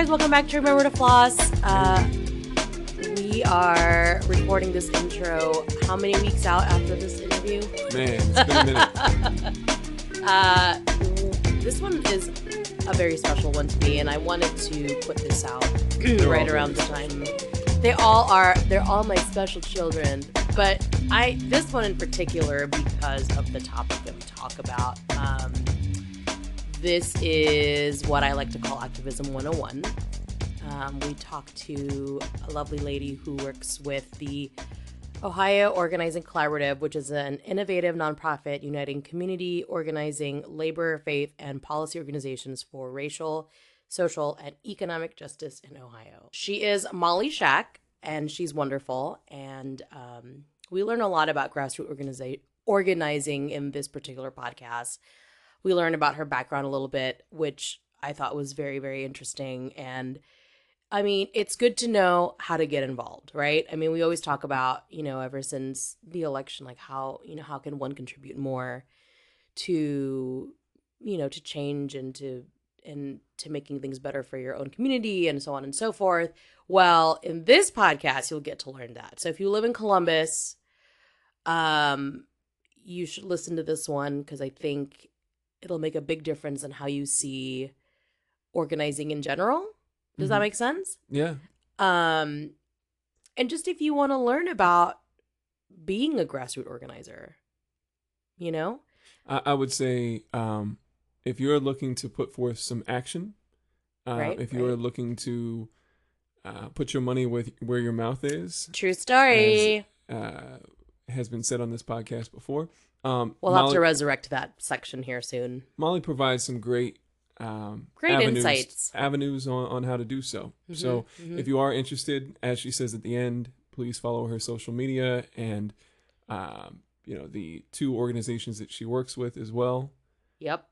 guys, welcome back to Remember to Floss. Uh, we are recording this intro how many weeks out after this interview? Man, it's been a minute. Uh, this one is a very special one to me, and I wanted to put this out right around the time. They all are. They're all my special children, but I this one in particular because of the topic that we talk about. Um, this is what I like to call activism 101. Um, we talked to a lovely lady who works with the Ohio Organizing Collaborative, which is an innovative nonprofit uniting community organizing, labor, faith, and policy organizations for racial, social, and economic justice in Ohio. She is Molly Shack, and she's wonderful. And um, we learn a lot about grassroots organiza- organizing in this particular podcast. We learn about her background a little bit, which I thought was very, very interesting. And I mean, it's good to know how to get involved, right? I mean, we always talk about, you know, ever since the election, like how, you know, how can one contribute more to, you know, to change and to, and to making things better for your own community and so on and so forth. Well, in this podcast, you'll get to learn that. So if you live in Columbus, um, you should listen to this one because I think it'll make a big difference in how you see organizing in general. Does that Mhm. make sense? Yeah. Um, and just if you want to learn about being a grassroots organizer, you know, I, I would say um, if you're looking to put forth some action, uh, Right, if you're right. looking to uh, put your money with where your mouth is, true story. uh, has been said on this podcast before. Um, we'll have to resurrect that section here soon. Molly provides some great um, Great avenues, insights. avenues on, on how to do so. So Mhm, mhm. if you are interested, as she says at the end, please follow her social media and um, you know the two organizations that she works with as well, Yep.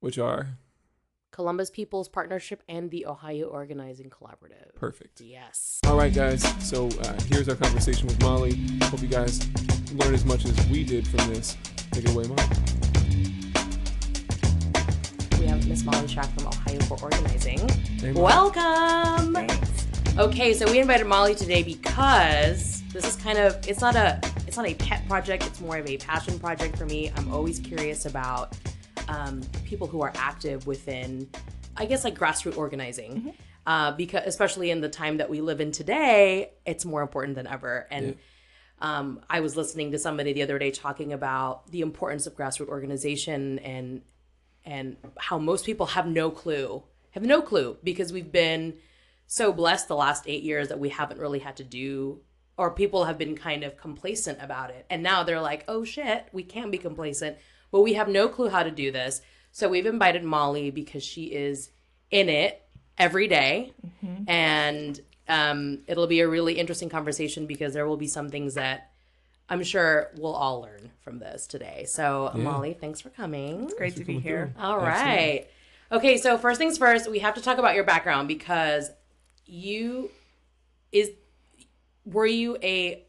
which are Columbus People's Partnership and the Ohio Organizing Collaborative. perfect. Yes. All right, guys. So uh, here's our conversation with Molly. Hope you guys learn as much as we did from this. Take it away, Molly. We have Miss Molly Shack from Ohio for Organizing. Hey, Molly. Welcome. Okay, so we invited Molly today because this is kind of it's not a it's not a pet project. It's more of a passion project for me. I'm always curious about um, people who are active within, I guess, like grassroots organizing. Uh, because especially in the time that we live in today, it's more important than ever. And um, I was listening to somebody the other day talking about the importance of grassroots organization and and how most people have no clue, have no clue because we've been so blessed the last eight years that we haven't really had to do, or people have been kind of complacent about it. And now they're like, oh shit, we can't be complacent, but we have no clue how to do this. So we've invited Molly because she is in it every day. and um, it'll be a really interesting conversation because there will be some things that I'm sure we'll all learn from this today. So Molly, thanks for coming. It's great to be here. All right. Okay, so first things first, we have to talk about your background because you is were you a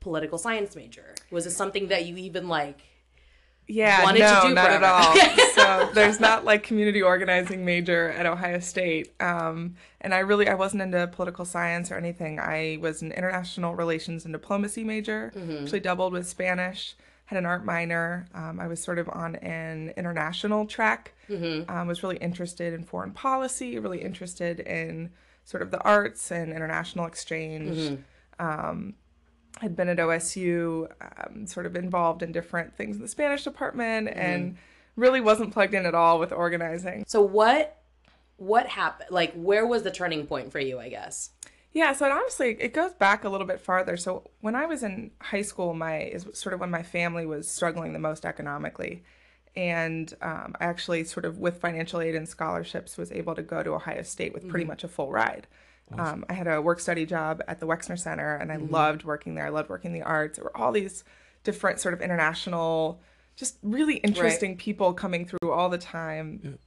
political science major? Was it something that you even like Yeah, wanted to no, do not forever. at all. so there's not like community organizing major at Ohio State. Um, and I really I wasn't into political science or anything. I was an international relations and diplomacy major. Mm-hmm. Actually doubled with Spanish. Had an art minor. Um, I was sort of on an international track. Mm-hmm. Um, was really interested in foreign policy. Really interested in sort of the arts and international exchange. Mm-hmm. Um, had been at OSU, um, sort of involved in different things in the Spanish department, Mm-hmm. and really wasn't plugged in at all with organizing. So what what happened? Like where was the turning point for you, I guess? Yeah, so it honestly, it goes back a little bit farther. So when I was in high school, my is sort of when my family was struggling the most economically, and um, I actually sort of with financial aid and scholarships was able to go to Ohio State with pretty much a full ride. Um, I had a work study job at the Wexner Center, and I loved working there. I loved working the arts. There were all these different sort of international, just really interesting people coming through all the time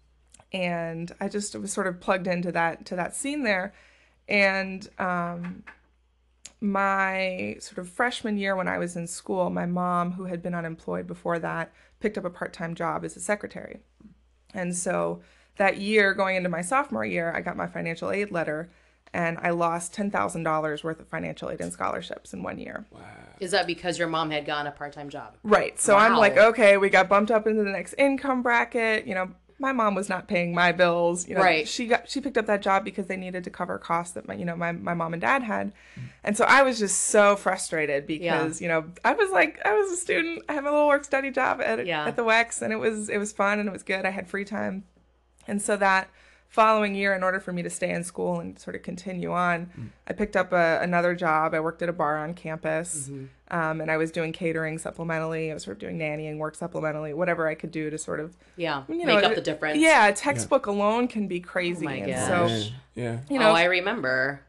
and I just was sort of plugged into that to that scene there. And um, my sort of freshman year when I was in school, my mom, who had been unemployed before that, picked up a part time job as a secretary. And so that year, going into my sophomore year, I got my financial aid letter and I lost $10,000 worth of financial aid and scholarships in one year. Wow. Is that because your mom had gotten a part time job? Right. So I'm like, okay, we got bumped up into the next income bracket. You know, my mom was not paying my bills. You know, Right. She got she picked up that job because they needed to cover costs that my you know my, my mom and dad had, mm. and so I was just so frustrated because you know I was like I was a student. I have a little work study job at Yeah. at the Wex, and it was it was fun and it was good. I had free time, and so that following year, in order for me to stay in school and sort of continue on, I picked up a, another job. I worked at a bar on campus, um, and I was doing catering supplementally. I was sort of doing nannying work supplementally, whatever I could do to sort of Yeah. you Make up the difference. Yeah, a textbook alone can be crazy, my and gosh. so Yeah. yeah. you know, oh, I remember.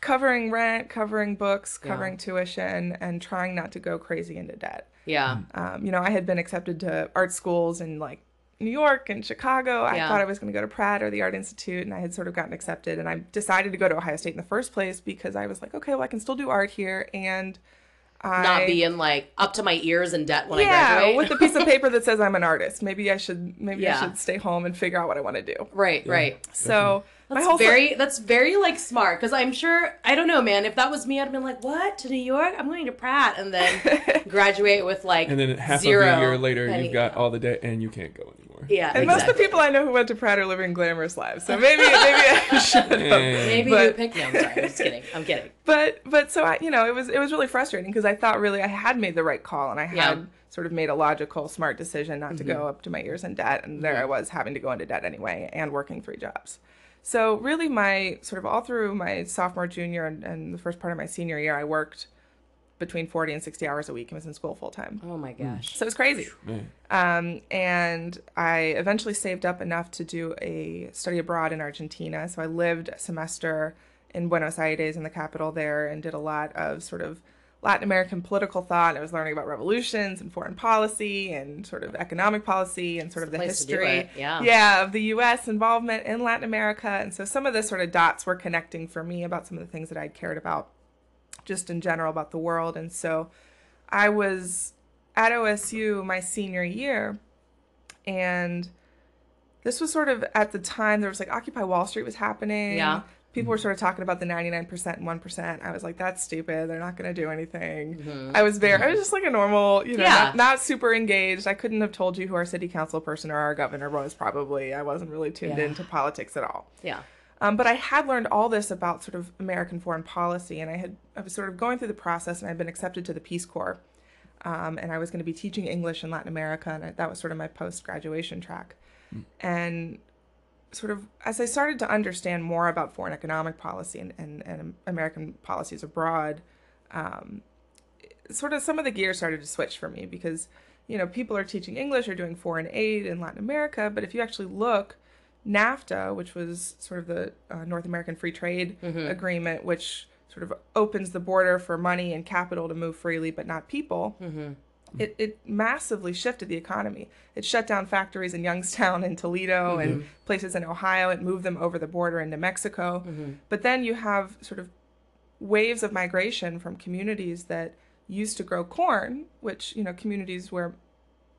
covering rent, covering books, Yeah. covering tuition, and trying not to go crazy into debt. Yeah. Um, you know, I had been accepted to art schools in like New York and Chicago. I Yeah. thought I was going to go to Pratt or the Art Institute, and I had sort of gotten accepted. And I decided to go to Ohio State in the first place because I was like, okay, well, I can still do art here, and I Not being like up to my ears in debt when I yeah, graduate. with a piece of paper that says I'm an artist. Maybe I should maybe Yeah. I should stay home and figure out what I want to do. right, right. So my That's whole very that's very like smart because I'm sure I don't know, man. If that was me, I'd been like, "What to New York? I'm going to Pratt," and then graduate with like And then half zero of a year later, penny- you've got all the debt and you can't go anymore. Yeah. And most of the people I know who went to Pratt are living glamorous lives. So maybe maybe I should have. Maybe but- you picked. No, I'm sorry. I'm just kidding. I'm kidding. But but so I you know it was it was really frustrating because I thought really I had made the right call and I had Yeah. Mm-hmm. sort of made a logical smart decision not to go up to my ears in debt and there I was having to go into debt anyway and working three jobs. So really my sort of all through my sophomore junior and, and the first part of my senior year I worked between 40 and 60 hours a week and was in school full time. Oh my gosh. So it was crazy. Um, and I eventually saved up enough to do a study abroad in Argentina. So I lived a semester in Buenos Aires in the capital there and did a lot of sort of Latin American political thought. I was learning about revolutions and foreign policy and sort of economic policy and sort of the place history. yeah. Yeah, of the US involvement in Latin America. And so some of the sort of dots were connecting for me about some of the things that I'd cared about just in general about the world. And so I was at OSU my senior year, and this was sort of at the time there was like Occupy Wall Street was happening. Yeah. People were sort of talking about the 99% and 1%. I was like, that's stupid. They're not going to do anything. Mm-hmm. I was very, I was just like a normal, you know, Yeah. not, not super engaged. I couldn't have told you who our city council person or our governor was probably. I wasn't really tuned Yeah. into politics at all. Yeah. Um, but I had learned all this about sort of American foreign policy, and I had I was sort of going through the process, and I'd been accepted to the Peace Corps, um, and I was going to be teaching English in Latin America, and I, that was sort of my post graduation track. And sort of as I started to understand more about foreign economic policy and, and, and American policies abroad, um, sort of some of the gears started to switch for me because you know people are teaching English or doing foreign aid in Latin America, but if you actually look, NAFTA, which was sort of the uh, North American Free Trade mm-hmm. Agreement, which sort of opens the border for money and capital to move freely, but not people. Mm-hmm. It, it massively shifted the economy. It shut down factories in Youngstown and Toledo mm-hmm. and places in Ohio. It moved them over the border into Mexico. But then you have sort of waves of migration from communities that used to grow corn, which, you know, communities where,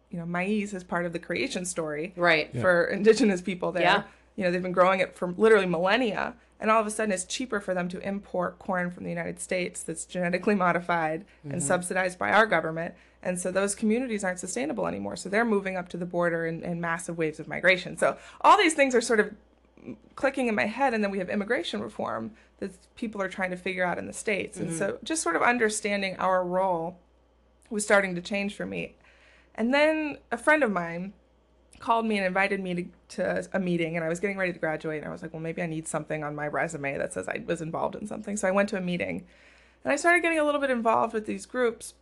you know, maize is part of the creation story Right. for indigenous people there. Yeah. You know, they've been growing it for literally millennia. And all of a sudden, it's cheaper for them to import corn from the United States that's genetically modified and mm-hmm. subsidized by our government. And so those communities aren't sustainable anymore. So they're moving up to the border in, in massive waves of migration. So all these things are sort of clicking in my head. And then we have immigration reform that people are trying to figure out in the States. And mm-hmm. so just sort of understanding our role was starting to change for me. And then a friend of mine called me and invited me to, to a meeting and I was getting ready to graduate and I was like, well, maybe I need something on my resume that says I was involved in something. So I went to a meeting and I started getting a little bit involved with these groups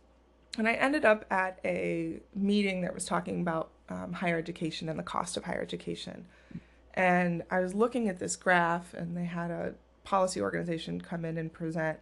and I ended up at a meeting that was talking about um, higher education and the cost of higher education. And I was looking at this graph and they had a policy organization come in and present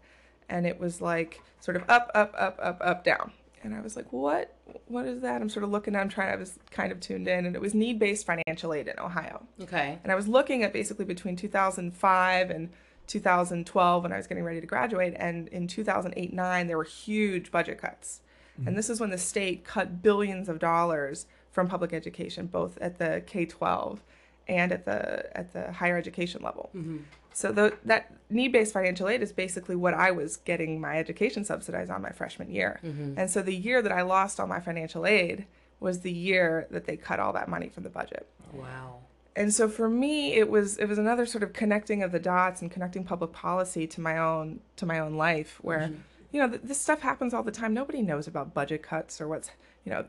and it was like sort of up, up, up, up, up, down. And I was like, what? What is that? I'm sort of looking. I'm trying. I was kind of tuned in, and it was need-based financial aid in Ohio. Okay. And I was looking at basically between 2005 and 2012 when I was getting ready to graduate. And in 2008 9, there were huge budget cuts. Mm-hmm. And this is when the state cut billions of dollars from public education, both at the K 12 and at the at the higher education level. Mm-hmm. So the, that need-based financial aid is basically what I was getting my education subsidized on my freshman year. Mm-hmm. And so the year that I lost all my financial aid was the year that they cut all that money from the budget. Wow. And so for me it was it was another sort of connecting of the dots and connecting public policy to my own to my own life where mm-hmm. you know th- this stuff happens all the time nobody knows about budget cuts or what's you know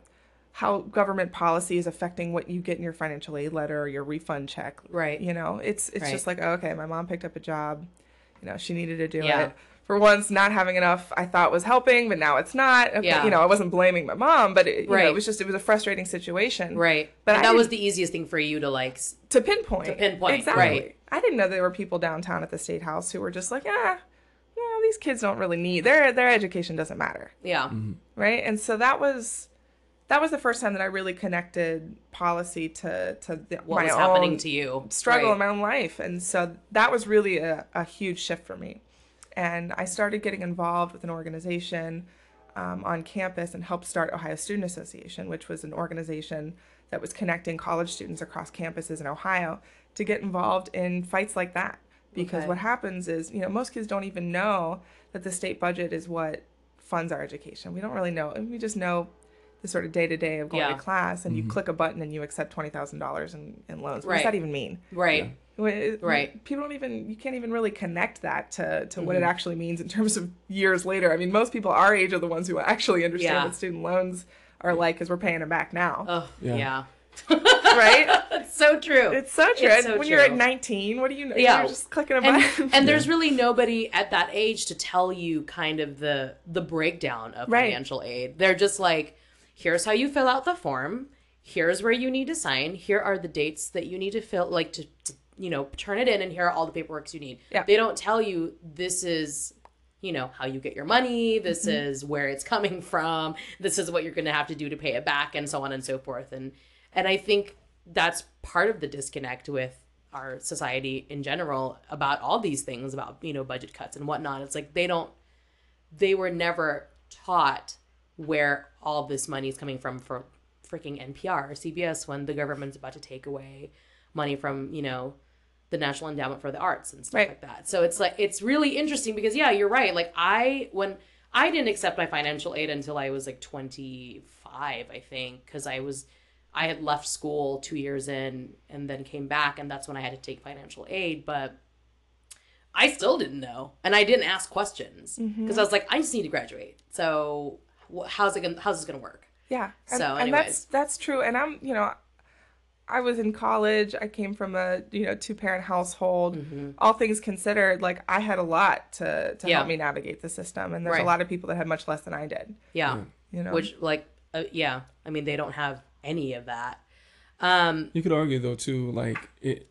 how government policy is affecting what you get in your financial aid letter or your refund check Right. you know it's it's Right. just like okay my mom picked up a job you know she needed to do Yeah. it for once not having enough i thought was helping but now it's not okay, Yeah. you know i wasn't blaming my mom but it, you know, Right. it was just it was a frustrating situation Right. But But that was the easiest thing for you to like. to pinpoint. To pinpoint, exactly. right. I didn't know there were people downtown at the state house who were just like, ah, no, these kids don't really need their their education doesn't matter, Yeah. right? And so that was that was the first time that I really connected policy to to the, What my was own happening to you? struggle Right. in my own life, and so that was really a, a huge shift for me. And I started getting involved with an organization um, on campus and helped start Ohio Student Association, which was an organization that was connecting college students across campuses in Ohio to get involved in fights like that. Because Okay. what happens is, you know, most kids don't even know that the state budget is what funds our education. We don't really know. And we just know the sort of day to day of going Yeah. to class and you click a button and you accept $20,000 in, in loans. What Right. does that even mean? Right. Well, it- Right. People don't even you can't even really connect that to, to what it Mm-hmm. actually means in terms of years later. I mean, most people our age are the ones who actually understand Yeah. what student loans are like because we're paying them back now, Oh, Yeah. yeah. right? That's so true. It's so true. It's so when you're at 19, what do you know? Yeah. You're just clicking a and, button. and there's really nobody at that age to tell you kind of the the breakdown of Right. financial aid. They're just like, here's how you fill out the form. Here's where you need to sign. Here are the dates that you need to fill, like to, to you know turn it in, and here are all the paperwork you need. Yeah. They don't tell you this is you know how you get your money. This Mm-hmm. is where it's coming from. This is what you're going to have to do to pay it back, and so on and so forth. And and I think that's part of the disconnect with our society in general about all these things about you know budget cuts and whatnot it's like they don't they were never taught where all this money is coming from for freaking npr or pbs when the government's about to take away money from you know the national endowment for the arts and stuff Right. like that so it's like it's really interesting because yeah you're right like i when i didn't accept my financial aid until i was like 25 i think because i was I had left school two years in and then came back, and that's when I had to take financial aid. But I still didn't know, and I didn't ask questions because Mm-hmm. I was like, I just need to graduate. So how's it gonna how's this gonna work? Yeah. And, So, and anyways. that's that's true. And I'm, you know, I was in college. I came from a, you know, two parent household. All things considered, like I had a lot to to Mm-hmm. Yeah. help me navigate the system. And there's Right. a lot of people that had much less than I did. Yeah, You know. which like uh, yeah, I mean they don't have any of that. Um, You could argue though too, like it.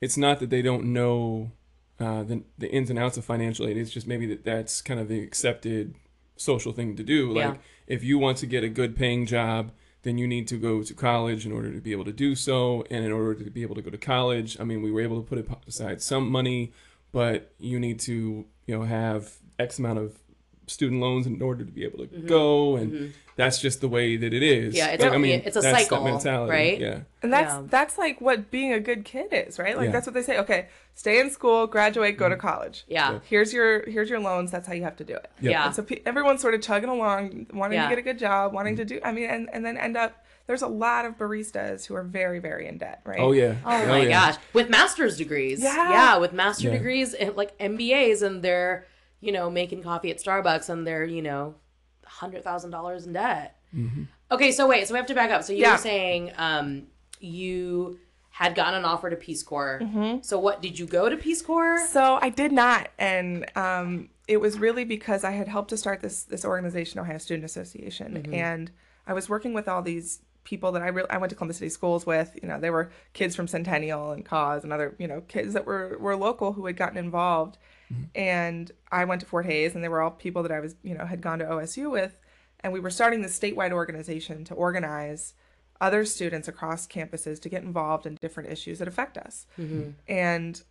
It's not that they don't know uh, the the ins and outs of financial aid. It's just maybe that that's kind of the accepted social thing to do. Like Yeah. if you want to get a good paying job, then you need to go to college in order to be able to do so. And in order to be able to go to college, I mean, we were able to put aside some money, but you need to you know have X amount of student loans in order to be able to mm-hmm. go and mm-hmm. that's just the way that it is Mm-hmm. Yeah, it's Like, a- it's a that's that cycle, mentality. right? yeah And that's Yeah. that's like what being a good kid is, right? Like Yeah. that's what they say. Okay, stay in school, graduate, go to mm-hmm. college. yeah, Yeah. Here's your here's your loans. That's how you have to do it. Yeah. yeah, so pe- everyone's sort of chugging along, wanting Yeah. to get a good job, wanting to do. I mean, and and then end up. There's a lot of baristas who are very very in debt, right? oh yeah Oh, oh my yeah. gosh, with master's degrees. Yeah. yeah, with master Yeah. degrees, and like MBAs, and they're you know making coffee at Starbucks, and they're you know hundred thousand dollars in debt. Okay, so wait, so we have to back up. So you Yeah. were saying um, you had gotten an offer to Peace Corps. So what did you go to Peace Corps? So I did not, and um, it was really because I had helped to start this this organization, Ohio Student Association, and I was working with all these people that I re- I went to Columbus City Schools with. You know, they were kids from Centennial and Cause and other you know kids that were were local who had gotten involved, and I went to Fort Hayes, and they were all people that I was you know had gone to OSU with, and we were starting this statewide organization to organize other students across campuses to get involved in different issues that affect us mm-hmm. and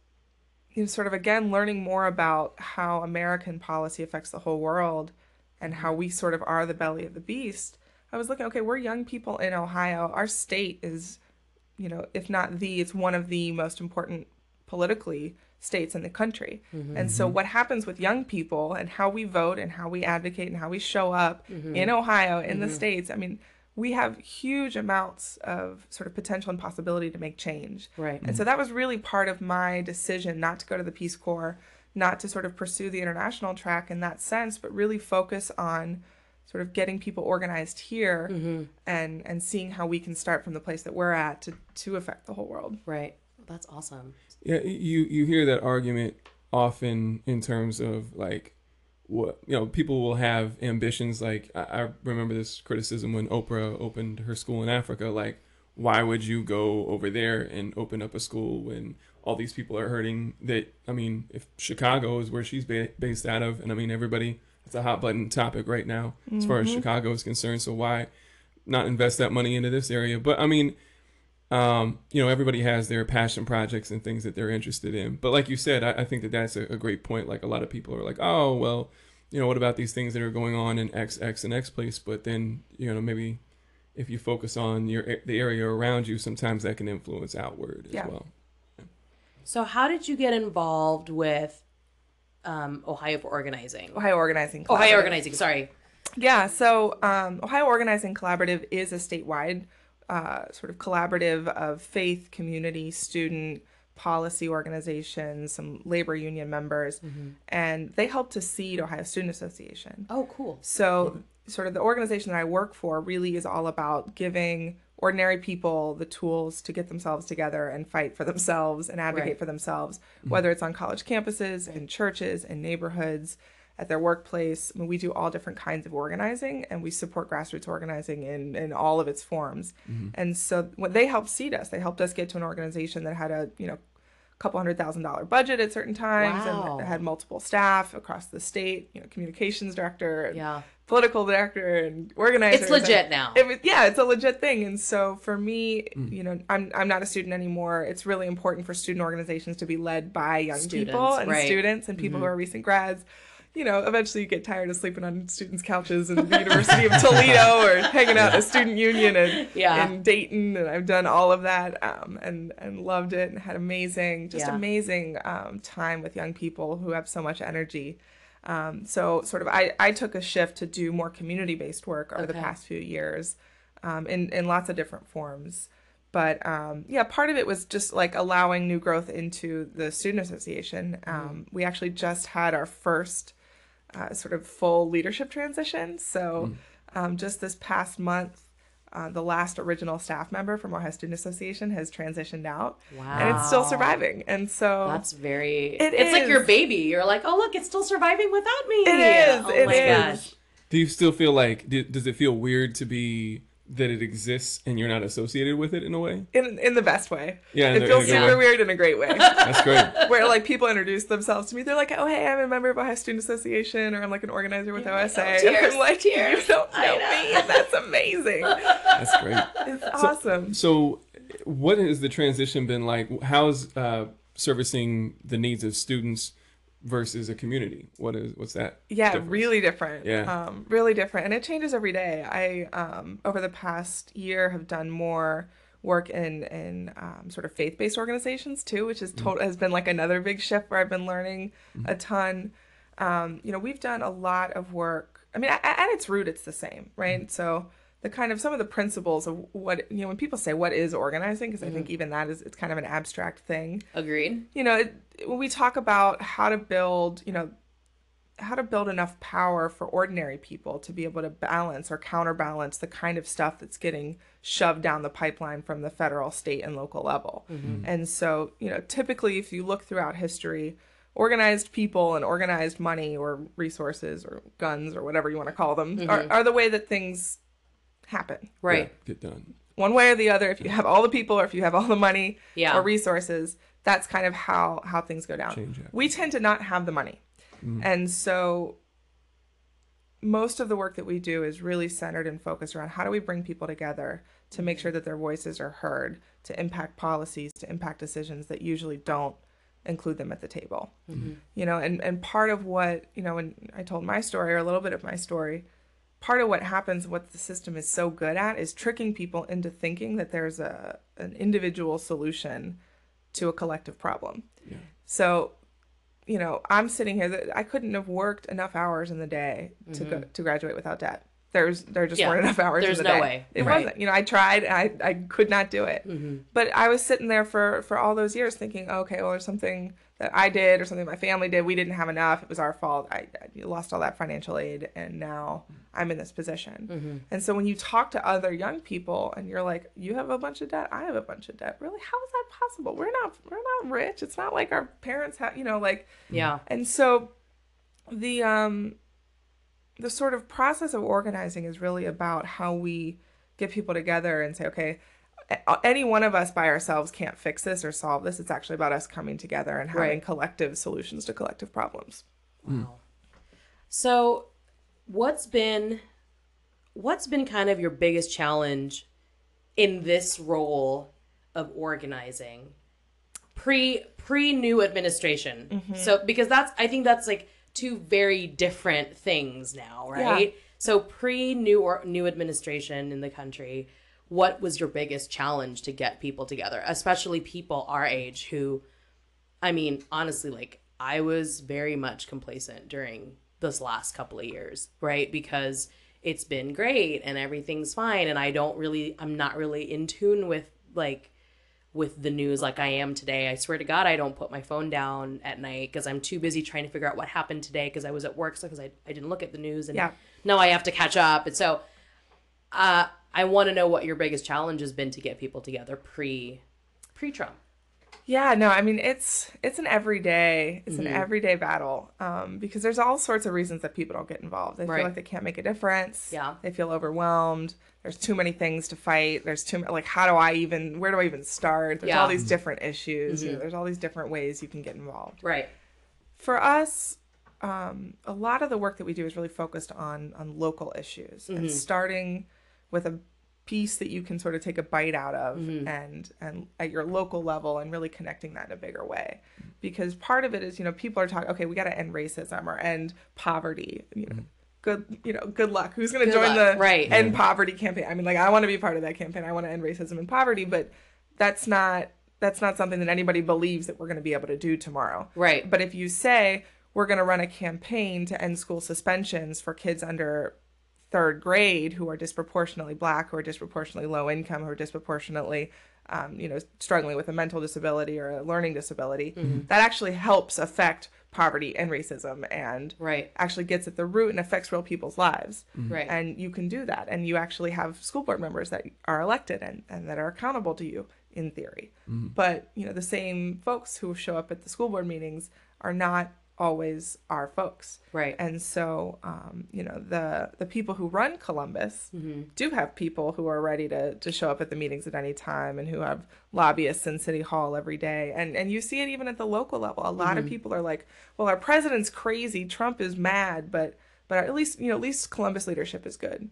you know, sort of again learning more about how American policy affects the whole world and how we sort of are the belly of the beast. I was looking, okay, we're young people in Ohio. Our state is you know, if not the, it's one of the most important politically states in the country. Mm-hmm. And so mm-hmm. what happens with young people and how we vote and how we advocate and how we show up mm-hmm. in Ohio, in the states, I mean, we have huge amounts of sort of potential and possibility to make change. Right. And so that was really part of my decision not to go to the Peace Corps, not to sort of pursue the international track in that sense, but really focus on sort of getting people organized here and and seeing how we can start from the place that we're at to to affect the whole world. Right. That's awesome. Yeah, you you hear that argument often in terms of like what you know people will have ambitions like I, I remember this criticism when Oprah opened her school in Africa like why would you go over there and open up a school when all these people are hurting that I mean if Chicago is where she's ba- based out of and I mean everybody it's a hot button topic right now as far as mm-hmm. Chicago is concerned so why not invest that money into this area? But I mean um, you know, everybody has their passion projects and things that they're interested in. But like you said, I, I think that that's a, a great point. Like a lot of people are like, oh, well, you know, what about these things that are going on in X, X, and X place? But then, you know, maybe if you focus on your the area around you, sometimes that can influence outward as Yeah. well. So, how did you get involved with um, Ohio for Organizing? Ohio Organizing. Ohio Organizing, sorry. Yeah, so um, Ohio Organizing Collaborative is a statewide uh, sort of collaborative of faith, community, student, policy organizations, some labor union members, mm-hmm. and they helped to seed Ohio Student Association. Oh, cool. So, mm-hmm. sort of the organization that I work for really is all about giving ordinary people the tools to get themselves together and fight for themselves and advocate Right. for themselves, mm-hmm. whether it's on college campuses, in churches, in neighborhoods, at their workplace. I mean, we do all different kinds of organizing and we support grassroots organizing in, in all of its forms. Mm-hmm. And so when they helped seed us, they helped us get to an organization that had a, you know, couple hundred thousand dollar budget at certain times Wow. and had multiple staff across the state, you know, communications director, and Yeah. political director and organizer. It's legit now. It was, yeah, it's a legit thing. And so for me, mm. you know, I'm I'm not a student anymore. It's really important for student organizations to be led by young Students, people and right. students and people who mm-hmm. are recent grads. You know, eventually you get tired of sleeping on students' couches in the University of Toledo or hanging out in a student union in, Yeah. in Dayton. And I've done all of that um, and, and loved it and had amazing, just Yeah. amazing um, time with young people who have so much energy. Um, so sort of I, I took a shift to do more community based work over the past few years um, in, in lots of different forms. But um, yeah, part of it was just like allowing new growth into the student association. Um, We actually just had our first uh, sort of full leadership transition. So um, just this past month, uh, the last original staff member from Ohio Student Association has transitioned out, and it's still surviving. And so That's very. It it's like your baby. You're like, oh look, it's still surviving without me. It is, Oh it my is. gosh. Do you still feel like, do, does it feel weird to be that it exists and you're not associated with it in a way? in in the best way. Yeah, in it the- feels in a good super way. weird in a great way. That's great. Where like people introduce themselves to me, they're like, "Oh, hey, I'm a member of Ohio Student Association, or I'm like an organizer with You're like, OSA." "Oh, and cheers, I'm like, cheers." "You don't I know know. me, and that's amazing. That's great. It's awesome." So, what has the transition been like? How's uh, servicing the needs of students versus a community? What is what's that? Yeah, difference? really different. Yeah. Um, really different, and it changes every day. I um, over the past year have done more work in in um, sort of faith based organizations too, which is total has been like another big shift where I've been learning a ton. Um, you know, we've done a lot of work. I mean, at, at its root, it's the same, right? So the kind of some of the principles of what you know when people say what is organizing, because I think mm-hmm. even that is it's kind of an abstract thing Agreed. you know, it, when we talk about how to build, you know, how to build enough power for ordinary people to be able to balance or counterbalance the kind of stuff that's getting shoved down the pipeline from the federal, state, and local level. Mm-hmm. And so, you know, typically if you look throughout history, organized people and organized money or resources or guns or whatever you want to call them mm-hmm. are, are the way that things happen. Right. Yeah, get done. one way or the other if you have all the people or if you have all the money Yeah. or resources that's kind of how how things go down. Change we tend to not have the money. Mm-hmm. And so most of the work that we do is really centered and focused around how do we bring people together to make sure that their voices are heard to impact policies to impact decisions that usually don't include them at the table. Mm-hmm. You know and and part of what you know when i told my story or a little bit of my story part of what happens, what the system is so good at, is tricking people into thinking that there's a an individual solution to a collective problem. Yeah. So, you know, I'm sitting here that I couldn't have worked enough hours in the day to go to graduate without debt. There's there just Mm-hmm. Yeah. weren't enough hours. There's in the no day. way. It Right. wasn't. You know, I tried. And I I could not do it. Mm-hmm. But I was sitting there for for all those years thinking, okay, well, there's something that I did or something my family did. We didn't have enough. It was our fault. I, I lost all that financial aid, and now I'm in this position. Mm-hmm. And so when you talk to other young people, and you're like, you have a bunch of debt, I have a bunch of debt. Really, how is that possible? We're not we're not rich. It's not like our parents have, you know, like Yeah. and so the um the sort of process of organizing is really about how we get people together and say, okay, any one of us by ourselves can't fix this or solve this. It's actually about us coming together and having Right. collective solutions to collective problems. Wow. So, what's been what's been kind of your biggest challenge in this role of organizing pre pre new administration? Mm-hmm. So, because that's I think that's like two very different things now, right? So, pre new or new administration in the country, what was your biggest challenge to get people together, especially people our age who I mean, honestly, like I was very much complacent during this last couple of years, right? Because it's been great and everything's fine and I don't really I'm not really in tune with like with the news like I am today. I swear to God, I don't put my phone down at night because I'm too busy trying to figure out what happened today because I was at work, so because I, I didn't look at the news and Yeah. now I have to catch up. And so uh, I want to know what your biggest challenge has been to get people together pre pre Trump. Yeah, no, I mean it's it's an everyday it's an everyday battle um, because there's all sorts of reasons that people don't get involved. They Right. feel like they can't make a difference. Yeah. they feel overwhelmed. There's too many things to fight. There's too like how do I even where do I even start? There's Yeah. all these different issues. You know, there's all these different ways you can get involved. Right. For us, um, a lot of the work that we do is really focused on on local issues and starting with a piece that you can sort of take a bite out of mm-hmm. and and at your local level and really connecting that in a bigger way. Because part of it is you know people are talking okay we got to end racism or end poverty you know mm-hmm. good you know good luck. Who's going to join luck, the right. end poverty campaign? I mean like i want to be part of that campaign. I want to end racism and poverty but that's not that's not something that anybody believes that we're going to be able to do tomorrow. Right. but if you say we're going to run a campaign to end school suspensions for kids under third grade who are disproportionately black, who are disproportionately low income, who are disproportionately, um, you know, struggling with a mental disability or a learning disability, mm-hmm. that actually helps affect poverty and racism and Right. actually gets at the root and affects real people's lives. Mm-hmm. Right. And you can do that. And you actually have school board members that are elected and, and that are accountable to you in theory. Mm-hmm. But, you know, the same folks who show up at the school board meetings are not always our folks. Right. And so, um, you know, the the people who run Columbus Mm-hmm. do have people who are ready to, to show up at the meetings at any time and who have lobbyists in City Hall every day. And and you see it even at the local level. A lot Mm-hmm. of people are like, well, our president's crazy, Trump is mad, but but at least you know at least Columbus leadership is good.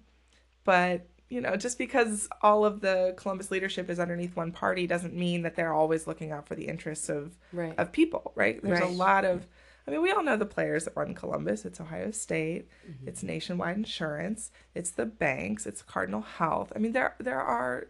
But you know, just because all of the Columbus leadership is underneath one party doesn't mean that they're always looking out for the interests of Right. of people, right? There's Right. a lot of I mean, we all know the players that run Columbus. It's Ohio State, Mm-hmm. it's Nationwide Insurance, it's the banks, it's Cardinal Health. I mean, there there are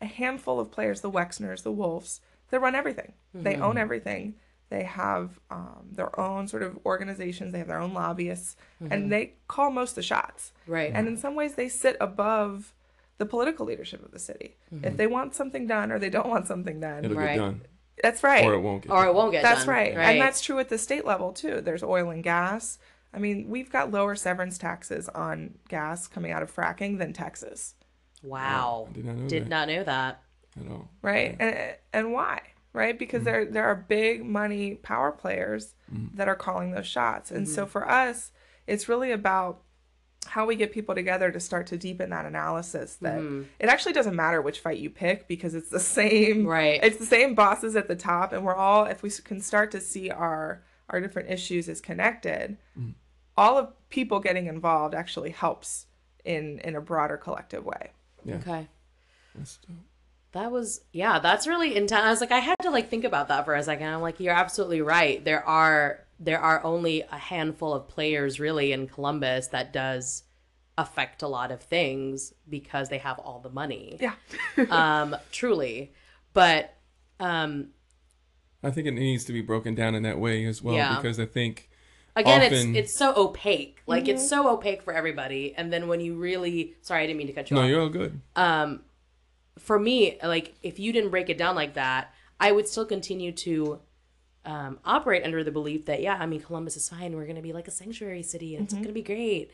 a handful of players, the Wexners, the Wolfes, that run everything. They Mm-hmm. own everything. They have um, their own sort of organizations. They have their own lobbyists, Mm-hmm. and they call most of the shots. Right. And in some ways, they sit above the political leadership of the city. If they want something done or they don't want something done, It'll Right. get done, that's right. or it won't get. or done. it won't get That's done. right. And that's true at the state level too. There's oil and gas. I mean, we've got lower severance taxes on gas coming out of fracking than Texas, wow. I did not know Did that. not know that. at all. right? And and why? Right? Because mm-hmm. there there are big money power players mm-hmm. that are calling those shots. And so mm-hmm. for us, it's really about how we get people together to start to deepen that analysis that mm-hmm. it actually doesn't matter which fight you pick because it's the same Right. it's the same bosses at the top and we're all if we can start to see our our different issues as connected mm. all of people getting involved actually helps in in a broader collective way Yeah, Okay. that's dope. That was yeah, that's really intense. I was like, I had to like think about that for a second. I'm like, you're absolutely right. There are there are only a handful of players really in Columbus that does affect a lot of things because they have all the money. Yeah. um, truly. But um, I think it needs to be broken down in that way as well Yeah. because I think again, Often- it's it's so opaque. Like it's so opaque for everybody. And then when you really, sorry, I didn't mean to cut you no, off. No, you're all good. um for me like if you didn't break it down like that i would still continue to um, operate under the belief that yeah i mean columbus is fine. We're going to be like a sanctuary city. And it's going to be great.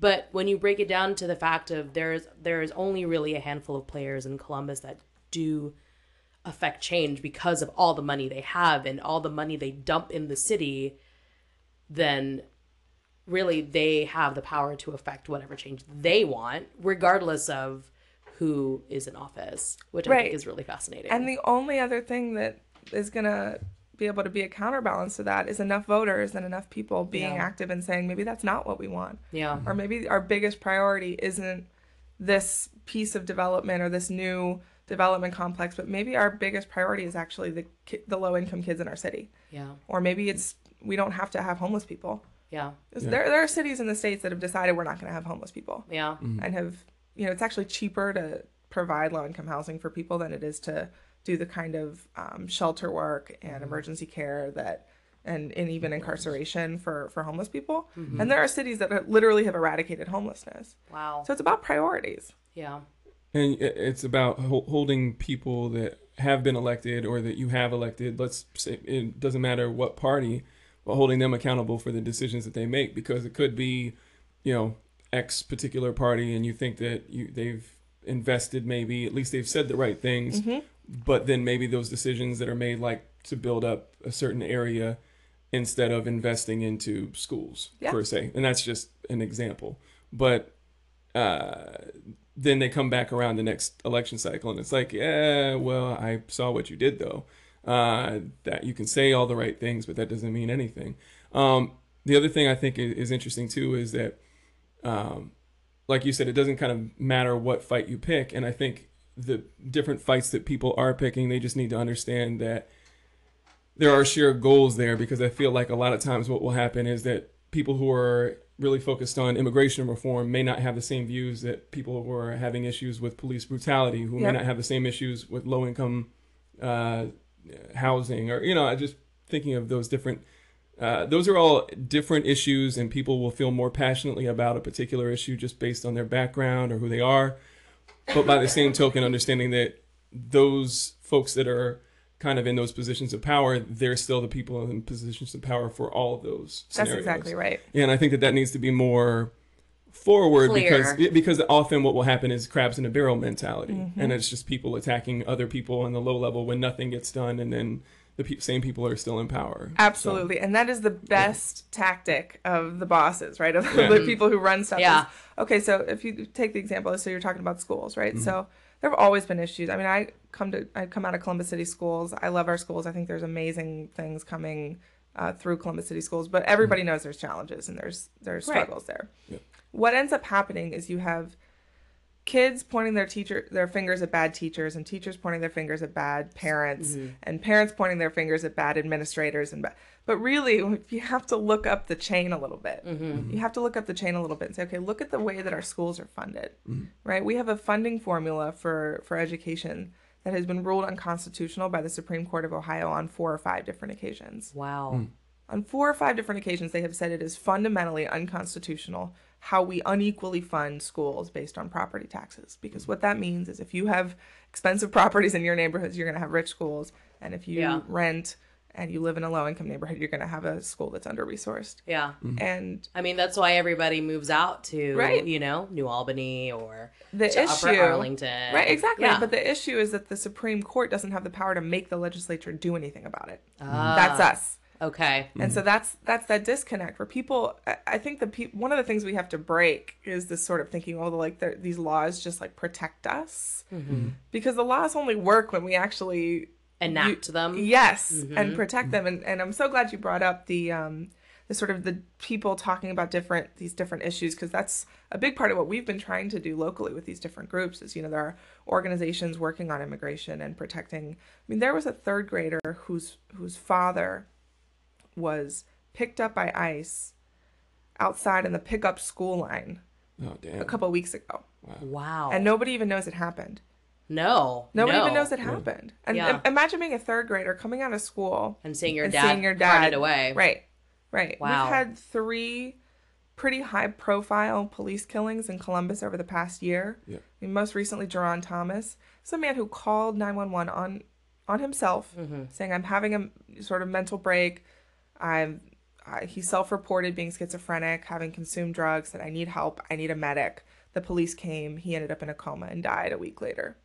But when you break it down to the fact of there's there's only really a handful of players in columbus that do affect change because of all the money they have and all the money they dump in the city then really they have the power to affect whatever change they want regardless of who is in office which i think is really fascinating. And the only other thing that is going to be able to be a counterbalance to that is enough voters and enough people being Yeah. active and saying maybe that's not what we want. yeah Or maybe our biggest priority isn't this piece of development or this new development complex, but maybe our biggest priority is actually the the low income kids in our city. yeah Or maybe it's we don't have to have homeless people. yeah 'Cause Yeah. There, there are cities in the states that have decided we're not going to have homeless people yeah mm-hmm. and have you know it's actually cheaper to provide low income housing for people than it is to do the kind of um, shelter work and mm-hmm. emergency care that and, and even incarceration for for homeless people. Mm-hmm. And there are cities that have- literally have eradicated homelessness. Wow. So it's about priorities. Yeah. And it's about ho- holding people that have been elected or that you have elected. Let's say it doesn't matter what party, but holding them accountable for the decisions that they make because it could be, you know, X particular party, and you think that you they've invested maybe at least they've said the right things, mm-hmm. But then maybe those decisions that are made like to build up a certain area instead of investing into schools Yeah. per se, and that's just an example, but. Uh, then they come back around the next election cycle and it's like yeah well i saw what you did though uh, that you can say all the right things but that doesn't mean anything um, the other thing i think is, is interesting too is that um, like you said it doesn't kind of matter what fight you pick and i think the different fights that people are picking they just need to understand that there are shared goals there because i feel like a lot of times what will happen is that people who are really focused on immigration reform may not have the same views that people who are having issues with police brutality, who Yep. may not have the same issues with low income uh, housing, or you know, I just thinking of those different. Uh, those are all different issues, and people will feel more passionately about a particular issue just based on their background or who they are. But by the same token, understanding that those folks that are kind of in those positions of power, they're still the people in positions of power for all of those. that's exactly right Yeah, and I think that that needs to be more forward Clear. because because often what will happen is crabs in a barrel mentality, Mm-hmm. and it's just people attacking other people on the low level when nothing gets done, and then the pe- same people are still in power. So, Absolutely. And that is the best tactic of the bosses, right? Of Yeah. the people who run stuff. is, Yeah. okay, so if you take the example, so you're talking about schools, right? Mm-hmm. So there have always been issues. I mean, I come to I come out of Columbus City schools. I love our schools. I think there's amazing things coming uh, through Columbus City schools, but everybody knows there's challenges and there's there's Right. struggles there. Yeah. What ends up happening is you have kids pointing their teacher their fingers at bad teachers and teachers pointing their fingers at bad parents mm-hmm. and parents pointing their fingers at bad administrators and ba- but really you have to look up the chain a little bit. Mm-hmm. Mm-hmm. You have to look up the chain a little bit and say okay look at the way that our schools are funded. Right? We have a funding formula for for education that has been ruled unconstitutional by the supreme court of ohio on four or five different occasions. Wow. Mm. On four or five different occasions, they have said it is fundamentally unconstitutional how we unequally fund schools based on property taxes. Because what that means is if you have expensive properties in your neighborhoods, you're going to have rich schools. And if you Yeah. rent and you live in a low income neighborhood, you're going to have a school that's under resourced. yeah And i mean that's why everybody moves out to Right. you know new albany or the to issue. upper arlington Right, exactly. yeah. But the issue is that the Supreme Court doesn't have the power to make the legislature do anything about it. Ah, That's us. Okay. And so mm-hmm. that's that's that disconnect where people. I- I think the pe- one of the things we have to break is this sort of thinking, oh, like these laws just like protect us, mm-hmm. because the laws only work when we actually enact them. yes mm-hmm. and protect them. And and I'm so glad you brought up the um the sort of the people talking about different these different issues because that's a big part of what we've been trying to do locally with these different groups is you know there are organizations working on immigration and protecting. I mean there was a third grader whose whose father was picked up by ice outside in the pickup school line Oh damn. a couple weeks ago, Wow. and nobody even knows it happened. no. Nobody no. even knows it happened. And Yeah. im- imagine being a third grader coming out of school And seeing your and dad, seeing your dad away. Right, right. Wow. We've had three pretty high-profile police killings in Columbus over the past year. Yeah. I mean, most recently, Jaron Thomas, is a man who called 911 on on himself, Mm-hmm. saying, "I'm having a sort of mental break. I'm." I, he self-reported being schizophrenic, having consumed drugs, and I need help. I need a medic. The police came. He ended up in a coma and died a week later.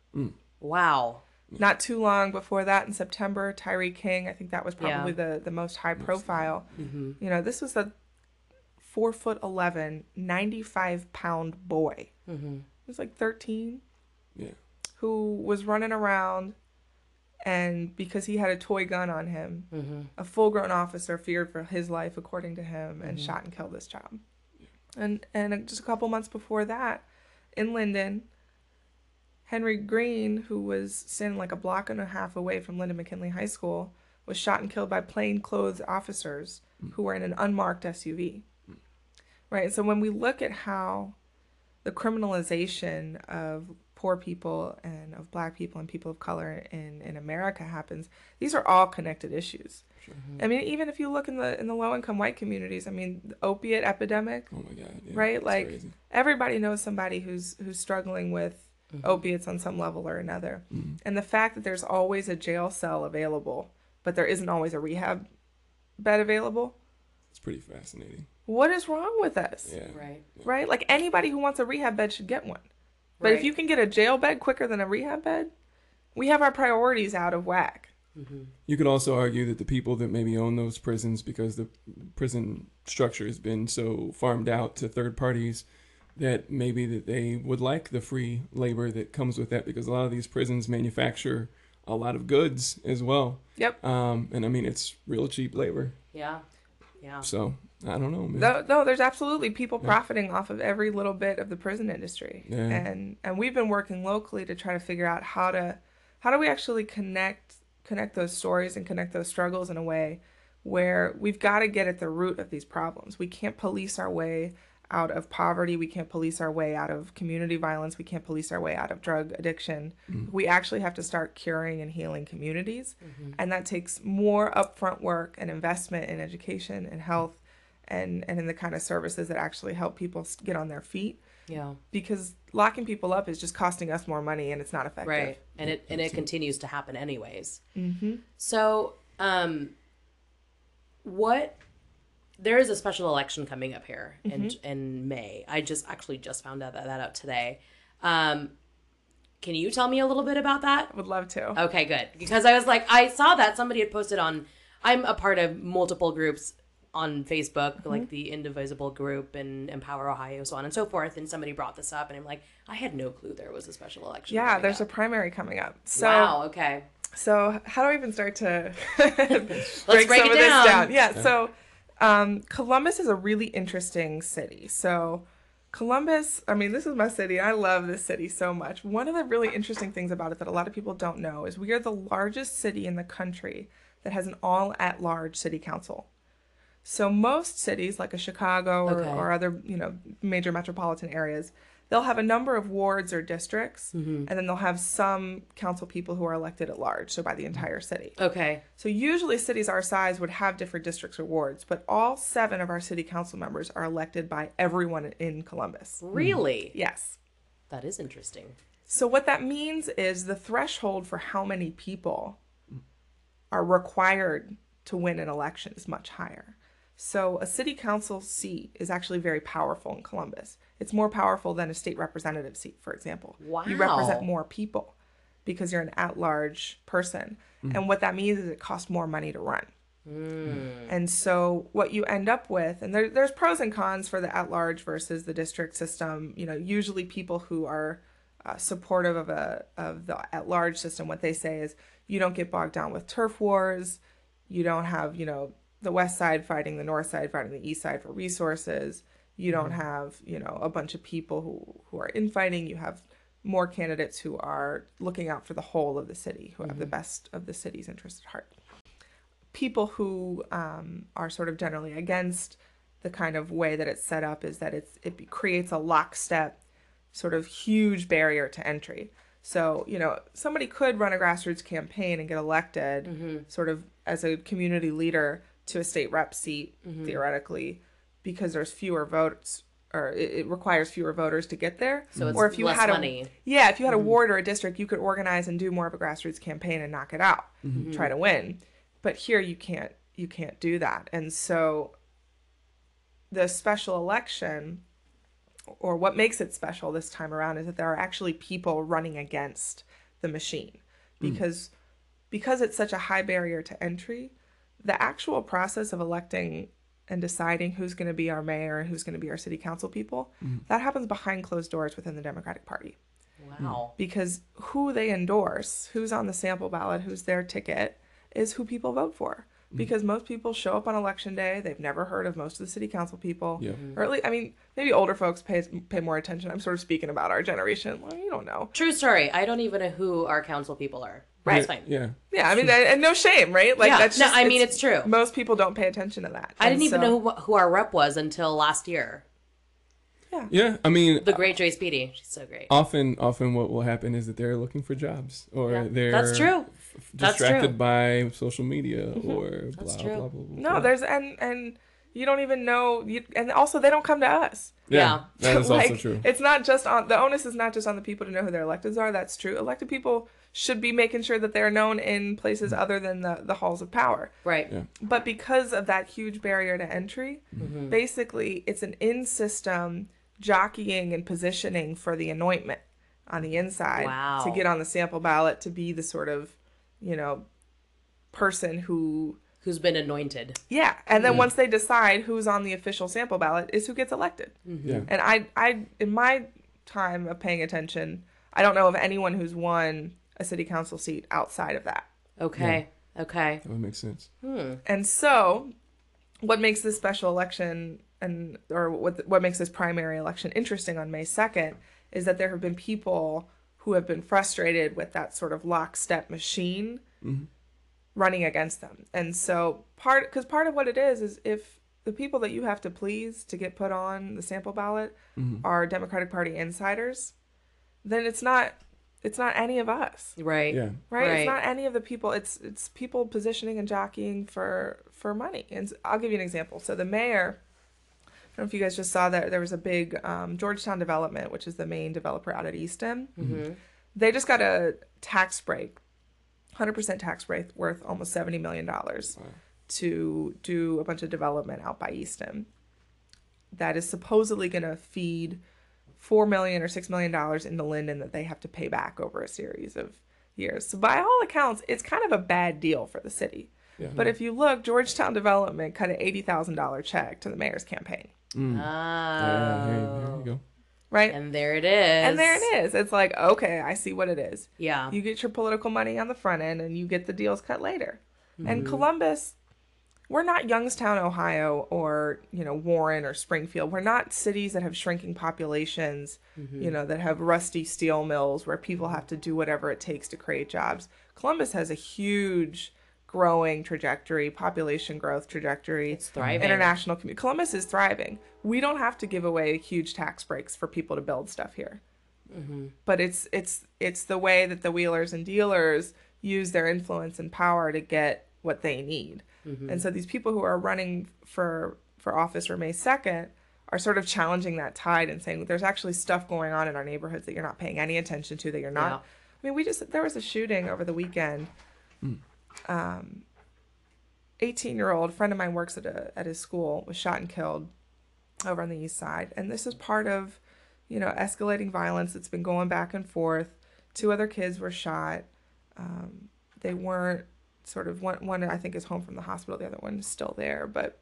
Wow. Not too long before that, in September, Tyree King. I think that was probably the the most high profile. Mm-hmm. You know, this was a four foot 11, 95 pound boy. Mm-hmm. He was like 13, Yeah. who was running around, and because he had a toy gun on him, Mm-hmm. a full grown officer feared for his life, according to him, and mm-hmm. shot and killed this child. And and just a couple months before that, in Linden, Henry Green, who was standing like a block and a half away from Linden McKinley High School, was shot and killed by plainclothes officers mm. who were in an unmarked SUV. Mm. Right. So when we look at how the criminalization of poor people and of black people and people of color in, in America happens, these are all connected issues. I mean, even if you look in the in the low income white communities, I mean, the opiate epidemic, Oh my god. Yeah, right? Like crazy. everybody knows somebody who's who's struggling with mm-hmm. opiates on some level or another. Mm-hmm. And the fact that there's always a jail cell available, but there isn't always a rehab bed available, it's pretty fascinating. what is wrong with us? Yeah. Right. Right? Like anybody who wants a rehab bed should get one. But if you can get a jail bed quicker than a rehab bed, we have our priorities out of whack. You could also argue that the people that maybe own those prisons, because the prison structure has been so farmed out to third parties, that maybe that they would like the free labor that comes with that, because a lot of these prisons manufacture a lot of goods as well. Yep. Um, and I mean it's real cheap labor. Yeah. Yeah. So I don't know, man. No, no, there's absolutely people profiting off of every little bit of the prison industry, Yeah. and and we've been working locally to try to figure out how to how do we actually connect connect those stories and connect those struggles in a way where we've got to get at the root of these problems. We can't police our way out of poverty. We can't police our way out of community violence. We can't police our way out of drug addiction. Mm. We actually have to start curing and healing communities. Mm-hmm. And that takes more upfront work and investment in education and health and, and in the kind of services that actually help people get on their feet. Yeah. Because locking people up is just costing us more money and it's not effective. Right. And it and it continues to happen anyways. Mm-hmm. So, um, what? There is a special election coming up here in Mm-hmm. in May. I just actually just found out that, that out today. Um, can you tell me a little bit about that? Would love to. Okay, good. Because I was like, I saw that somebody had posted on. I'm a part of multiple groups on Facebook, Mm-hmm. like the Indivisible group and Empower Ohio, so on and so forth. And somebody brought this up, and I'm like, I had no clue there was a special election. Yeah, coming there's a primary coming up. So wow. Okay. So how do I even start to Let's break, break some it of this down. down? Yeah. So um, Columbus is a really interesting city. So Columbus, I mean, this is my city. I love this city so much. One of the really interesting things about it that a lot of people don't know is we are the largest city in the country that has an all-at-large city council. So most cities, like a Chicago or, Okay. or other, you know, major metropolitan areas, they'll have a number of wards or districts, Mm-hmm. and then they'll have some council people who are elected at large, so by the entire city. Okay. So usually cities our size would have different districts or wards, but all seven of our city council members are elected by everyone in Columbus. Really? Yes. That is interesting. So what that means is the threshold for how many people are required to win an election is much higher. So a city council seat is actually very powerful in Columbus. It's more powerful than a state representative seat, for example. Wow. You represent more people because you're an at-large person. And what that means is it costs more money to run. And so what you end up with, and there, there's pros and cons for the at-large versus the district system. You know, usually people who are uh, supportive of a of the at-large system, what they say is you don't get bogged down with turf wars. You don't have you know the west side fighting the north side fighting the east side for resources. You don't mm-hmm. have you know a bunch of people who who are infighting. You have more candidates who are looking out for the whole of the city, who have the mm-hmm. best of the city's interests at heart people who um, are sort of generally against the kind of way that it's set up is that it's it creates a lockstep sort of huge barrier to entry. So, you know, somebody could run a grassroots campaign and get elected mm-hmm. sort of as a community leader to a state rep seat mm-hmm. theoretically because there's fewer votes or it, it requires fewer voters to get there. So it's or if you less had money. a yeah, if you had a mm-hmm. ward or a district, you could organize and do more of a grassroots campaign and knock it out, mm-hmm. try to win. But here you can't you can't do that. And so the special election or what makes it special this time around is that there are actually people running against the machine hmm. because because it's such a high barrier to entry the actual process of electing and deciding who's going to be our mayor and who's going to be our city council people mm-hmm. that happens behind closed doors within the democratic party Wow. Mm. because who they endorse, who's on the sample ballot, who's their ticket, is who people vote for. Mm. Because most people show up on election day, they've never heard of most of the city council people, Yeah. Mm-hmm. or at least, I mean, maybe older folks pay pay more attention. I'm sort of speaking about our generation. Well, you don't know, True story. I don't even know who our council people are. That's fine. Yeah. yeah. I mean, and, and no shame, right? Like Yeah. that's No, I mean, it's true. Most people don't pay attention to that. I didn't And even so- know who, who our rep was until last year. Yeah. Yeah. I mean, The great Joyce Beatty. She's so great. often often what will happen is that they're looking for jobs or Yeah, they're that's true. f- That's distracted by social media mm-hmm. or That's blah, true. blah blah blah. No, blah. there's and and you don't even know. You, and also, they don't come to us. Yeah. that is also true. It's not just on the onus is not just on the people to know who their electeds are. That's true. Elected people should be making sure that they're known in places other than the, the halls of power. Right. Yeah. But because of that huge barrier to entry, Mm-hmm. basically it's an in system jockeying and positioning for the anointment on the inside Wow. to get on the sample ballot to be the sort of, you know, person who Who's been anointed. yeah, and then once they decide who's on the official sample ballot is who gets elected. Yeah. And I, I, in my time of paying attention, I don't know of anyone who's won a city council seat outside of that. Okay. Okay. That would make sense. Hmm. And so, what makes this special election and or what what makes this primary election interesting on May second is that there have been people who have been frustrated with that sort of lockstep machine mm-hmm. running against them. And so part because part of what it is is if the people that you have to please to get put on the sample ballot mm-hmm. are Democratic Party insiders, then it's not it's not any of us Right. Yeah. right? Right. It's not any of the people. It's it's people positioning and jockeying for for money. And i'll give you an example. So the mayor, I don't know if you guys just saw that there was a big um, Georgetown Development, which is the main developer out at Easton. They just got a tax break, hundred percent tax break worth almost seventy million dollars to do a bunch of development out by Easton. That is supposedly going to feed four million or six million dollars into Linden that they have to pay back over a series of years. So by all accounts, it's kind of a bad deal for the city. Yeah. But if you look, Georgetown Development cut an eighty thousand dollar check to the mayor's campaign, Oh. Yeah, here, there you go. right? And there it is. And there it is. It's like, okay, I see what it is. Yeah. You get your political money on the front end and you get the deals cut later. And Mm-hmm. Columbus, we're not Youngstown, Ohio, or, you know, Warren or Springfield. We're not cities that have shrinking populations, Mm-hmm. you know, that have rusty steel mills where people have to do whatever it takes to create jobs. Columbus has a huge growing trajectory, population growth trajectory. It's thriving. International community. Columbus is thriving. We don't have to give away huge tax breaks for people to build stuff here but it's it's it's the way that the wheelers and dealers use their influence and power to get what they need and so these people who are running for for office for may 2nd are sort of challenging that tide and saying there's actually stuff going on in our neighborhoods that you're not paying any attention to that you're not Yeah. i mean we just there was a shooting over the weekend. Um 18 year old friend of mine works at a at his school was shot and killed over on the east side. And this is part of you know escalating violence that's been going back and forth. Two other kids were shot. Um, they weren't sort of one one i think is home from the hospital the other one is still there but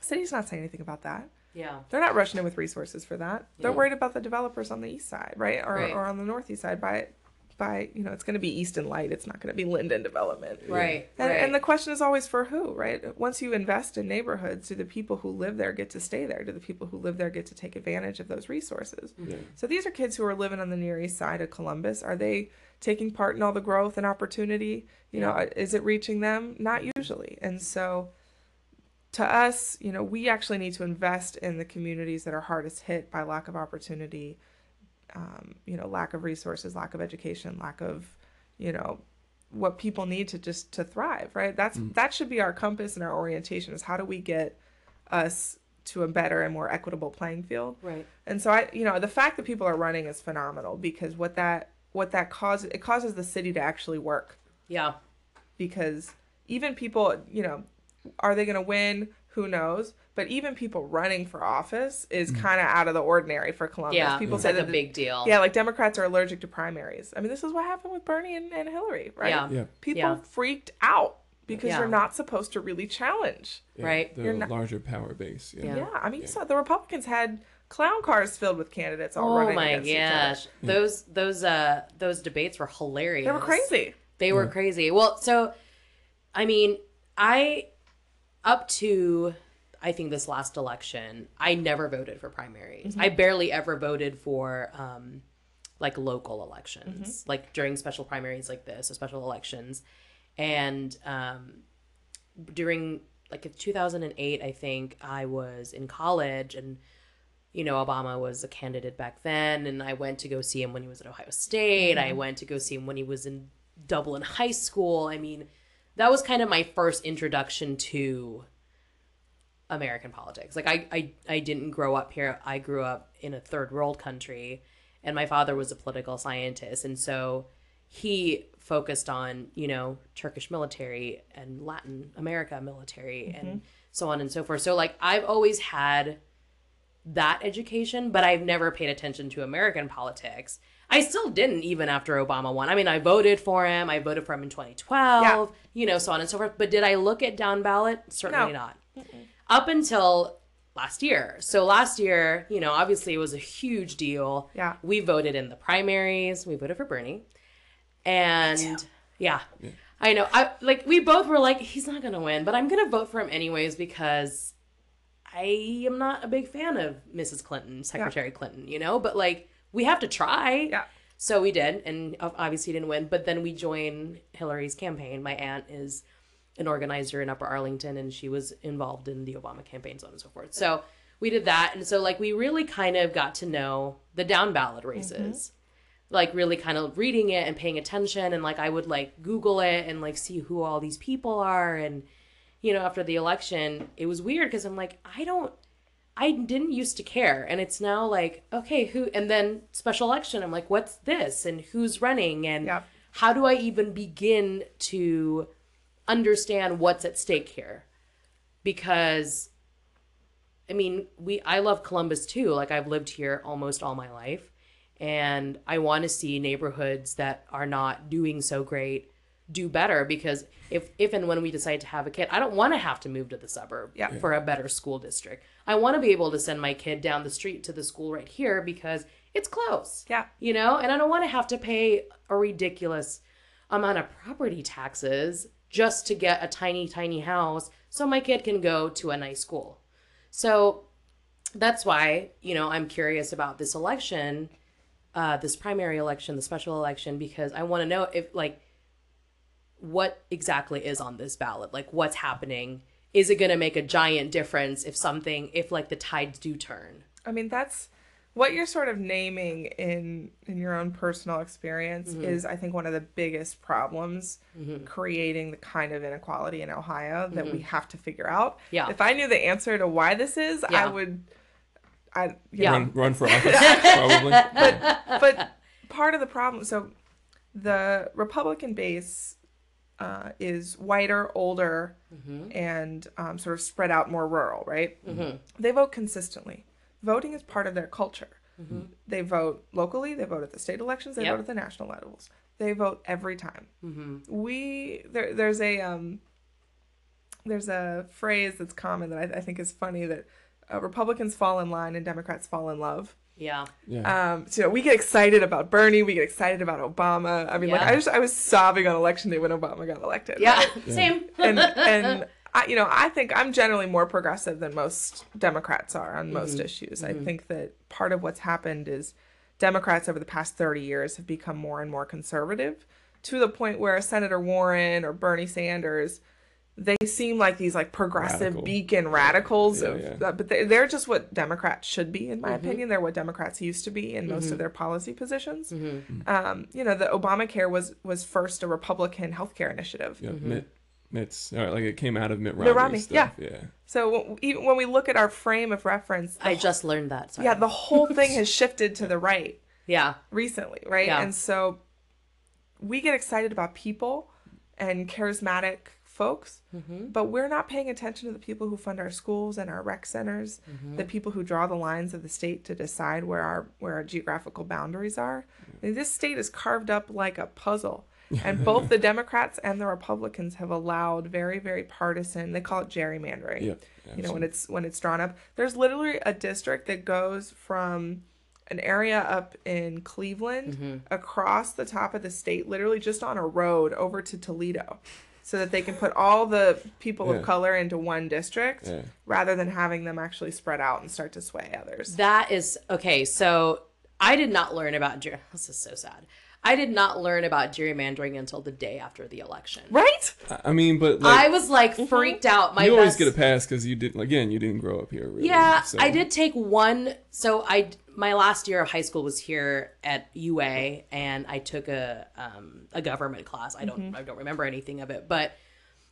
city's not saying anything about that Yeah. they're not rushing in with resources for that they're worried about the developers on the east side right or, Right. or on the northeast side by by you know it's going to be easton light it's not going to be linden development Right. and, right. and the question is always for who, right? Once you invest in neighborhoods, do the people who live there get to stay there? Do the people who live there get to take advantage of those resources? Yeah. So these are kids who are living on the Near East Side of Columbus. Are they taking part in all the growth and opportunity? You know, uh, is it reaching them? Not usually. And so to us, you know, we actually need to invest in the communities that are hardest hit by lack of opportunity, um, you know, lack of resources, lack of education, lack of, you know, what people need to just to thrive, right? That's that should be our compass and our orientation is how do we get us to a better and more equitable playing field. Right. And so I, you know, the fact that people are running is phenomenal because what that what that causes it causes the city to actually work Yeah. because even people, you know, are they going to win? Who knows? But even people running for office is kind of out of the ordinary for Columbus. Yeah. people it's say like a that the- big deal. yeah, like Democrats are allergic to primaries. I mean, this is what happened with Bernie and, and Hillary, right? Yeah. Yeah. People Yeah. freaked out because Yeah. you're not supposed to really challenge. Yeah, Right. The You're not- larger power base. Yeah. Yeah. Yeah, I mean, you saw the Republicans had clown cars filled with candidates all Oh running my against each other. gosh. Those those uh those debates were hilarious. They were crazy. They were Yeah. crazy. Well, so I mean, I up to I think this last election, I never voted for primaries. I barely ever voted for um like local elections, like during special primaries like this, or special elections. And um during like 2008, I think I was in college and you know, Obama was a candidate back then, and I went to go see him when he was at Ohio State. I went to go see him when he was in Dublin High School. I mean, that was kind of my first introduction to American politics. Like, I, I, I didn't grow up here. I grew up in a third world country, and my father was a political scientist. And so he focused on, you know, Turkish military and Latin America military and mm-hmm. so on and so forth. So, like, I've always had that education, but I've never paid attention to American politics. I still didn't even after Obama won. I mean, I voted for him. I voted for him in 2012, you know, so on and so forth. But did I look at down ballot? Certainly No. not. Up until last year. So last year, you know, obviously it was a huge deal. Yeah. We voted in the primaries. We voted for Bernie. And yeah. I know. I like we both were like he's not going to win, but I'm going to vote for him anyways because I am not a big fan of Mrs. Clinton, Secretary Clinton, you know, but like we have to try. Yeah. So we did, and ob- obviously didn't win. But then we joined Hillary's campaign. My aunt is an organizer in Upper Arlington, and she was involved in the Obama campaign, so on and so forth. So we did that, and so like we really kind of got to know the down ballot races. Mm-hmm. Like really kind of reading it and paying attention, and like I would like Google it and like see who all these people are, and you know after the election, it was weird because I'm like I don't I didn't used to care. And it's now like, okay, who, and then special election, I'm like, what's this? And who's running? And Yep. how do I even begin to understand what's at stake here? Because, I mean, we, I love Columbus too. Like, I've lived here almost all my life. And I want to see neighborhoods that are not doing so great do better because if if and when we decide to have a kid, I don't want to have to move to the suburb Yeah. for a better school district. I want to be able to send my kid down the street to the school right here because it's close. Yeah. You know, and I don't want to have to pay a ridiculous amount of property taxes just to get a tiny tiny house so my kid can go to a nice school. So that's why, you know, I'm curious about this election, uh, this primary election, the special election, because I want to know if, like, what exactly is on this ballot? Like, what's happening? Is it going to make a giant difference if something, if like the tides do turn? I mean, that's what you're sort of naming in in your own personal experience Mm-hmm. is I think one of the biggest problems creating the kind of inequality in Ohio that we have to figure out. Mm-hmm. Yeah. If I knew the answer to why this is, I would I you Yeah. know, Run, run for office, probably. but part of the problem so the republican base uh, is whiter older and um, sort of spread out more rural right they vote consistently voting is part of their culture they vote locally they vote at the state elections they Yep. vote at the national levels they vote every time we there, there's a um there's a phrase that's common that I, I think is funny that uh, republicans fall in line and democrats fall in love Yeah. Yeah. um, so we get excited about Bernie, we get excited about Obama. I mean, like I just I was sobbing on election day when Obama got elected. Yeah. right? Same. and and I, you know, I think I'm generally more progressive than most Democrats are on most Mm-hmm. issues. I think that part of what's happened is Democrats over the past 30 years have become more and more conservative to the point where Senator Warren or Bernie Sanders they seem like these like progressive Radical. beacon radicals Yeah, of yeah. uh, but they, they're just what democrats should be in my Mm-hmm. opinion they're what democrats used to be in most of their policy positions Mm-hmm. um, you know the obamacare was was first a republican healthcare initiative Yeah, Mm-hmm. Mitt, Mitt's or like it came out of Mitt Romney. Mitt Romney, stuff. yeah. so even when we look at our frame of reference I just learned that. Sorry. yeah the whole thing has shifted to the right yeah. recently, right? Yeah. And so we get excited about people and charismatic folks, Mm-hmm. but we're not paying attention to the people who fund our schools and our rec centers, Mm-hmm. the people who draw the lines of the state to decide where our where our geographical boundaries are. I mean, this state is carved up like a puzzle. And both the Democrats and the Republicans have allowed very, very partisan. They call it gerrymandering Yep. you know when it's when it's drawn up there's literally a district that goes from an area up in cleveland mm-hmm. across the top of the state literally just on a road over to toledo so that they can put all the people Yeah. of color into one district Yeah. rather than having them actually spread out and start to sway others That is okay. So I did not learn about this is so sad. I did not learn about gerrymandering until the day after the election. right I- I mean, but like, I was like freaked out. My you always best, get a pass because you didn't. Again, you didn't grow up here. Really. Yeah, so- I did take one. So I my last year of high school was here at UA, and I took a um, a government class. I don't I don't remember anything of it, but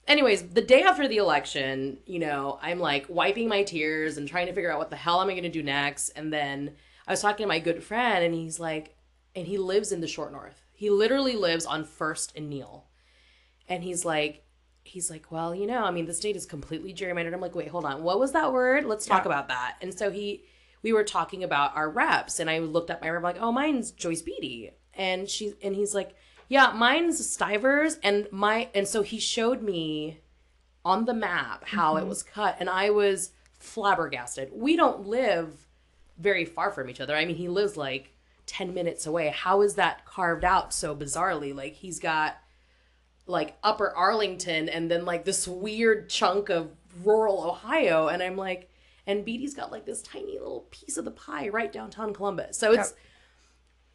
anyways, the day after the election, you know, I'm like wiping my tears and trying to figure out what the hell am I going to do next, and then I was talking to my good friend, and he's like, and he lives in the short north. He literally lives on First and Neil. and he's like he's like, well, you know, I mean, the state is completely gerrymandered. I'm like, wait, hold on. What was that word? Let's talk about that. And so he, we were talking about our reps, and I looked up my rep, like, oh, mine's Joyce Beatty, and she, and he's like, yeah, mine's Stivers, and my, and so he showed me on the map how it mm-hmm. was cut, and I was flabbergasted. We don't live very far from each other. I mean, he lives like 10 minutes away. How is that carved out so bizarrely? Like, he's got like upper Arlington and then like this weird chunk of rural Ohio. And I'm like, and Beatty's got like this tiny little piece of the pie right downtown Columbus. So it's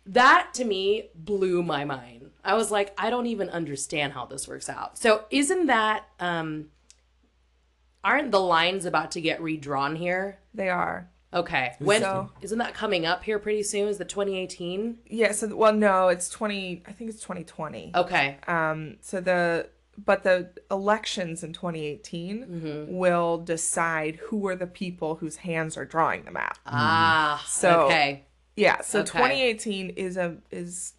that to me blew my mind. I was like, I don't even understand how this works out. So isn't that um aren't the lines about to get redrawn here? they are Okay. When So- not that coming up here pretty soon? Is the 2018? yeah so well no it's 20 i think it's 2020 Okay. Um, so the but the elections in 2018 Mm-hmm. will decide who are the people whose hands are drawing the map. Ah. So- okay. Yeah, so Okay. 2018 is a is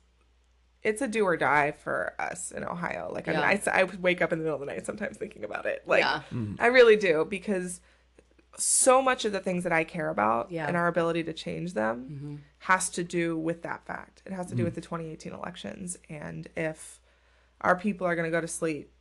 it's a do or die for us in Ohio. Like I, mean, Yeah. I s- I, wake up in the middle of the night sometimes thinking about it. Like Yeah. I really do because so much of the things that I care about Yeah. and our ability to change them mm-hmm. has to do with that fact. It has to do mm. with the 2018 elections and if our people are going to go to sleep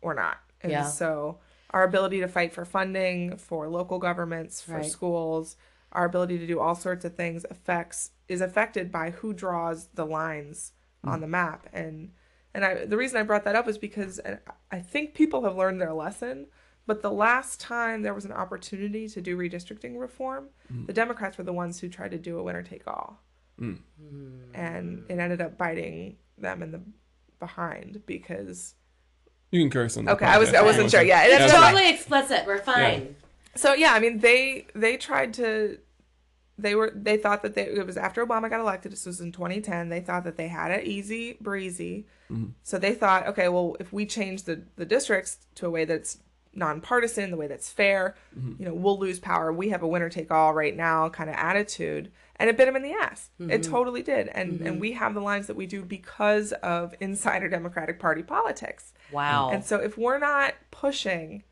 or not. And Yeah. so our ability to fight for funding for local governments, for Right. schools, our ability to do all sorts of things affects is affected by who draws the lines mm. on the map and and I the reason I brought that up is because I think people have learned their lesson but the last time there was an opportunity to do redistricting reform mm. the Democrats were the ones who tried to do a winner take all mm. and it ended up biting them in the behind because You can curse on the Okay, I was- I wasn't sure. Yeah, It's that's fine. totally explicit. We're fine. So yeah, I mean they they tried to they were they thought that they it was after Obama got elected. This was in 2010. They thought that they had it easy breezy. Mm-hmm. So they thought, okay, well if we change the the districts to a way that's nonpartisan, the way that's fair, mm-hmm. you know, we'll lose power. We have a winner take all right now kind of attitude, and it bit him in the ass. It mm-hmm. totally did, and and mm-hmm. we have the lines that we do because of insider Democratic Party politics. Wow. And so if we're not pushing,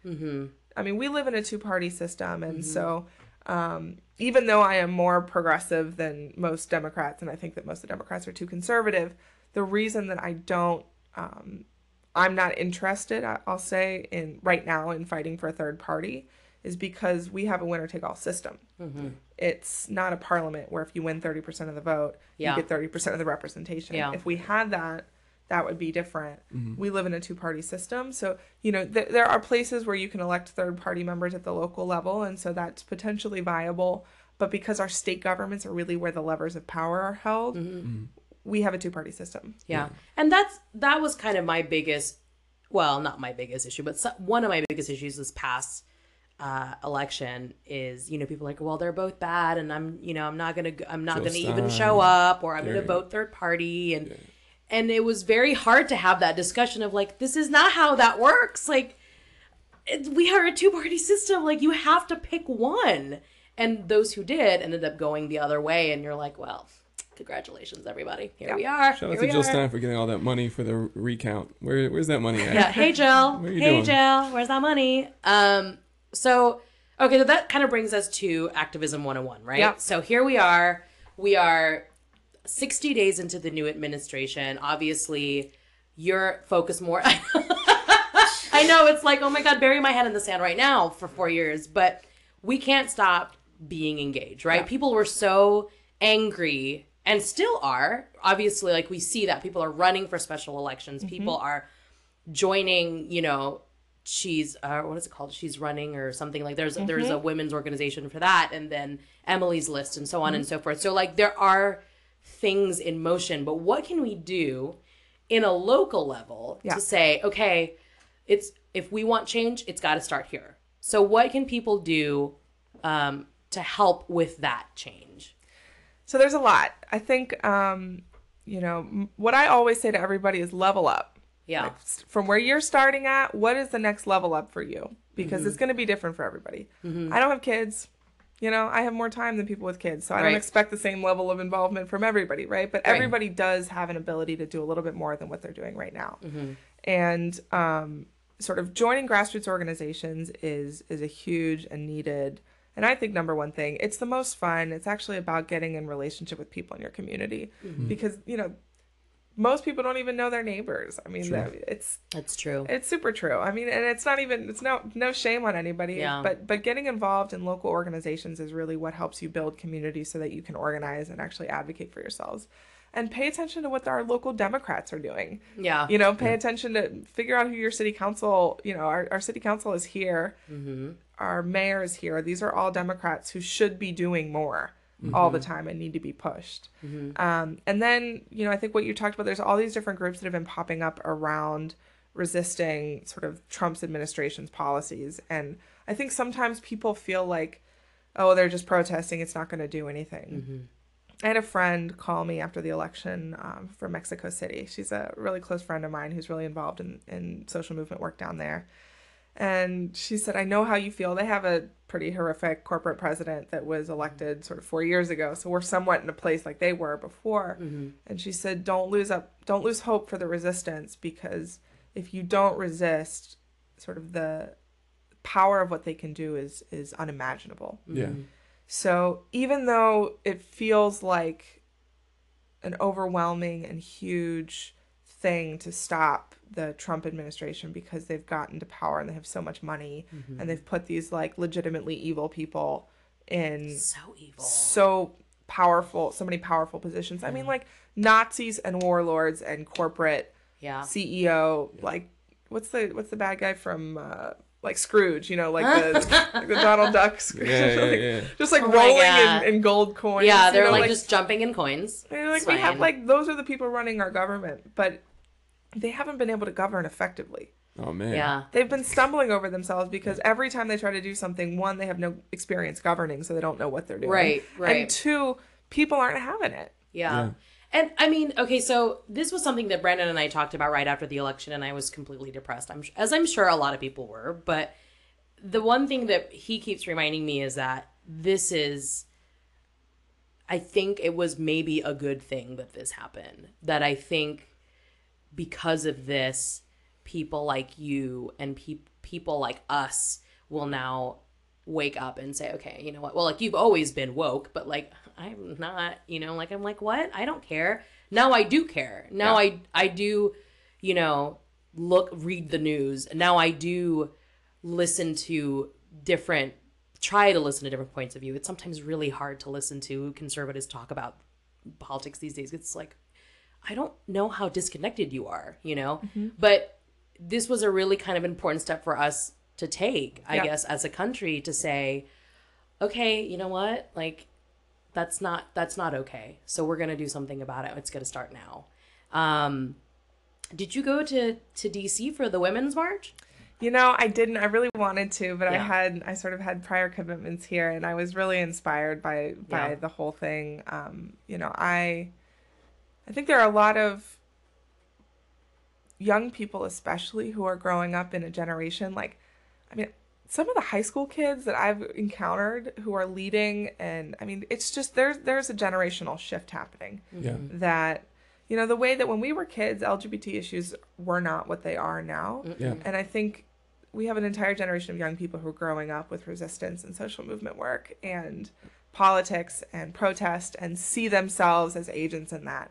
I mean, we live in a two party system. And so um, even though I am more progressive than most Democrats, and I think that most of the Democrats are too conservative, the reason that I don't, um, I'm not interested, I- I'll say, in right now in fighting for a third party is because we have a winner take all system. Mm-hmm. It's not a parliament where if you win 30% of the vote, Yeah. you get 30% of the representation. Yeah. If we had that, that would be different. Mm-hmm. We live in a two party system. So, you know, th- there are places where you can elect third party members at the local level. And so that's potentially viable. But because our state governments are really where the levers of power are held, mm-hmm. We have a two party system. Yeah. And that's that was kind of my biggest well, not my biggest issue, but so, one of my biggest issues this past uh, election is, you know, people are like, well, they're both bad, and I'm, you know, I'm not gonna, I'm not Jill gonna even show up, or I'm gonna vote third party, and and it was very hard to have that discussion of like, this is not how that works, like. It, we are a two party system. Like, you have to pick one. And those who did ended up going the other way. And you're like, well, congratulations, everybody. Here we are. Shout out to Jill are. Stein for getting all that money for the recount. Where, where's that money at? Yeah. Hey, Jill. What are you hey, doing? Jill. Where's that money? Um. So, okay, so that kind of brings us to activism 101, right? Yeah. So here we are. We are 60 days into the new administration. Obviously, you're focused more. I know it's like, oh my God, bury my head in the sand right now for four years, but we can't stop being engaged, right? People were so angry and still are. Obviously, like we see that people are running for special elections, people are joining, you know, she's uh, what is it called? She's running or something like there's there's a women's organization for that, and then Emily's list and so on and so forth. So like there are things in motion, but what can we do in a local level Yeah. to say, okay, it's if we want change, it's got to start here. So what can people do um, to help with that change? So there's a lot. I think, um, you know, what I always say to everybody is level up. Yeah, Like, from where you're starting at, what is the next level up for you? Because it's going to be different for everybody. I don't have kids. You know, I have more time than people with kids, so I don't expect the same level of involvement from everybody, right? But Right. everybody does have an ability to do a little bit more than what they're doing right now. And um, sort of joining grassroots organizations is is a huge and needed and I think number one thing, it's the most fun. It's actually about getting in relationship with people in your community mm-hmm. because, you know, most people don't even know their neighbors. I mean, that- it's that's true. it's super true. I mean, and it's not even it's no no shame on anybody. Yeah. But but getting involved in local organizations is really what helps you build community so that you can organize and actually advocate for yourselves. And pay attention to what our local Democrats are doing. Yeah, You know, pay attention to figure out who your city council, you know, our, our city council is here. Mm-hmm. Our mayors here. These are all Democrats who should be doing more all the time and need to be pushed. Um, and then, you know, I think what you talked about, there's all these different groups that have been popping up around resisting sort of Trump's administration's policies. And I think sometimes people feel like, oh, they're just protesting. It's not going to do anything. I had a friend call me after the election um, from Mexico City. She's a really close friend of mine who's really involved in, in social movement work down there. And she said, I know how you feel. They have a pretty horrific corporate president that was mm-hmm. elected sort of four years ago. So we're somewhat in a place like they were before. Mm-hmm. And she said, Don't lose up, don't lose hope for the resistance because if you don't resist, sort of the power of what they can do is is unimaginable. Mm-hmm. Yeah. So even though it feels like an overwhelming and huge thing to stop the Trump administration because they've gotten to power and they have so much money and they've put these like legitimately evil people in so evil. so powerful, so many powerful positions. I mean, like Nazis and warlords and corporate Yeah, CEO, like what's the what's the bad guy from uh, like Scrooge? You know, like the like the Donald Duck Scrooge, Yeah, yeah, like, just like Oh rolling in, in gold coins. yeah, they're know, like, just jumping in coins. like we have like those are the people running our government, but they haven't been able to govern effectively. Oh man. Yeah, They've been stumbling over themselves because every time they try to do something, one, they have no experience governing, so they don't know what they're doing. Right, right. And two, people aren't having it. Yeah. Yeah. And I mean, okay, so this was something that Brandon and I talked about right after the election, and I was completely depressed. I'm as I'm sure a lot of people were. But the one thing that he keeps reminding me is that this is. I think it was maybe a good thing that this happened. That I think because of this, people like you and pe- people like us will now wake up and say, okay, you know what? Well, like you've always been woke, but like I'm not, you know, like I'm like, what? I don't care. Now I do care. Now I I do, you know, look read the news. Now I do listen to different try to listen to different points of view. It's sometimes really hard to listen to conservatives talk about politics these days. It's like I don't know how disconnected you are, you know? But this was a really kind of important step for us to take, I Yeah. guess, as a country to say, okay, you know what? Like that's not that's not okay. So we're going to do something about it. It's to start now. Um Did you go to to DC for the women's march? You know, I didn't. I really wanted to, but I had I sort of had prior commitments here, and I was really inspired by by Yeah. the whole thing. Um, you know, I I think there are a lot of young people, especially who are growing up in a generation like, I mean, some of the high school kids that I've encountered who are leading, and I mean, it's just there's there's a generational shift happening Yeah. that you know the way that when we were kids lgbt issues were not what they are now Yeah. and i think we have an entire generation of young people who are growing up with resistance and social movement work and politics and protest and see themselves as agents in that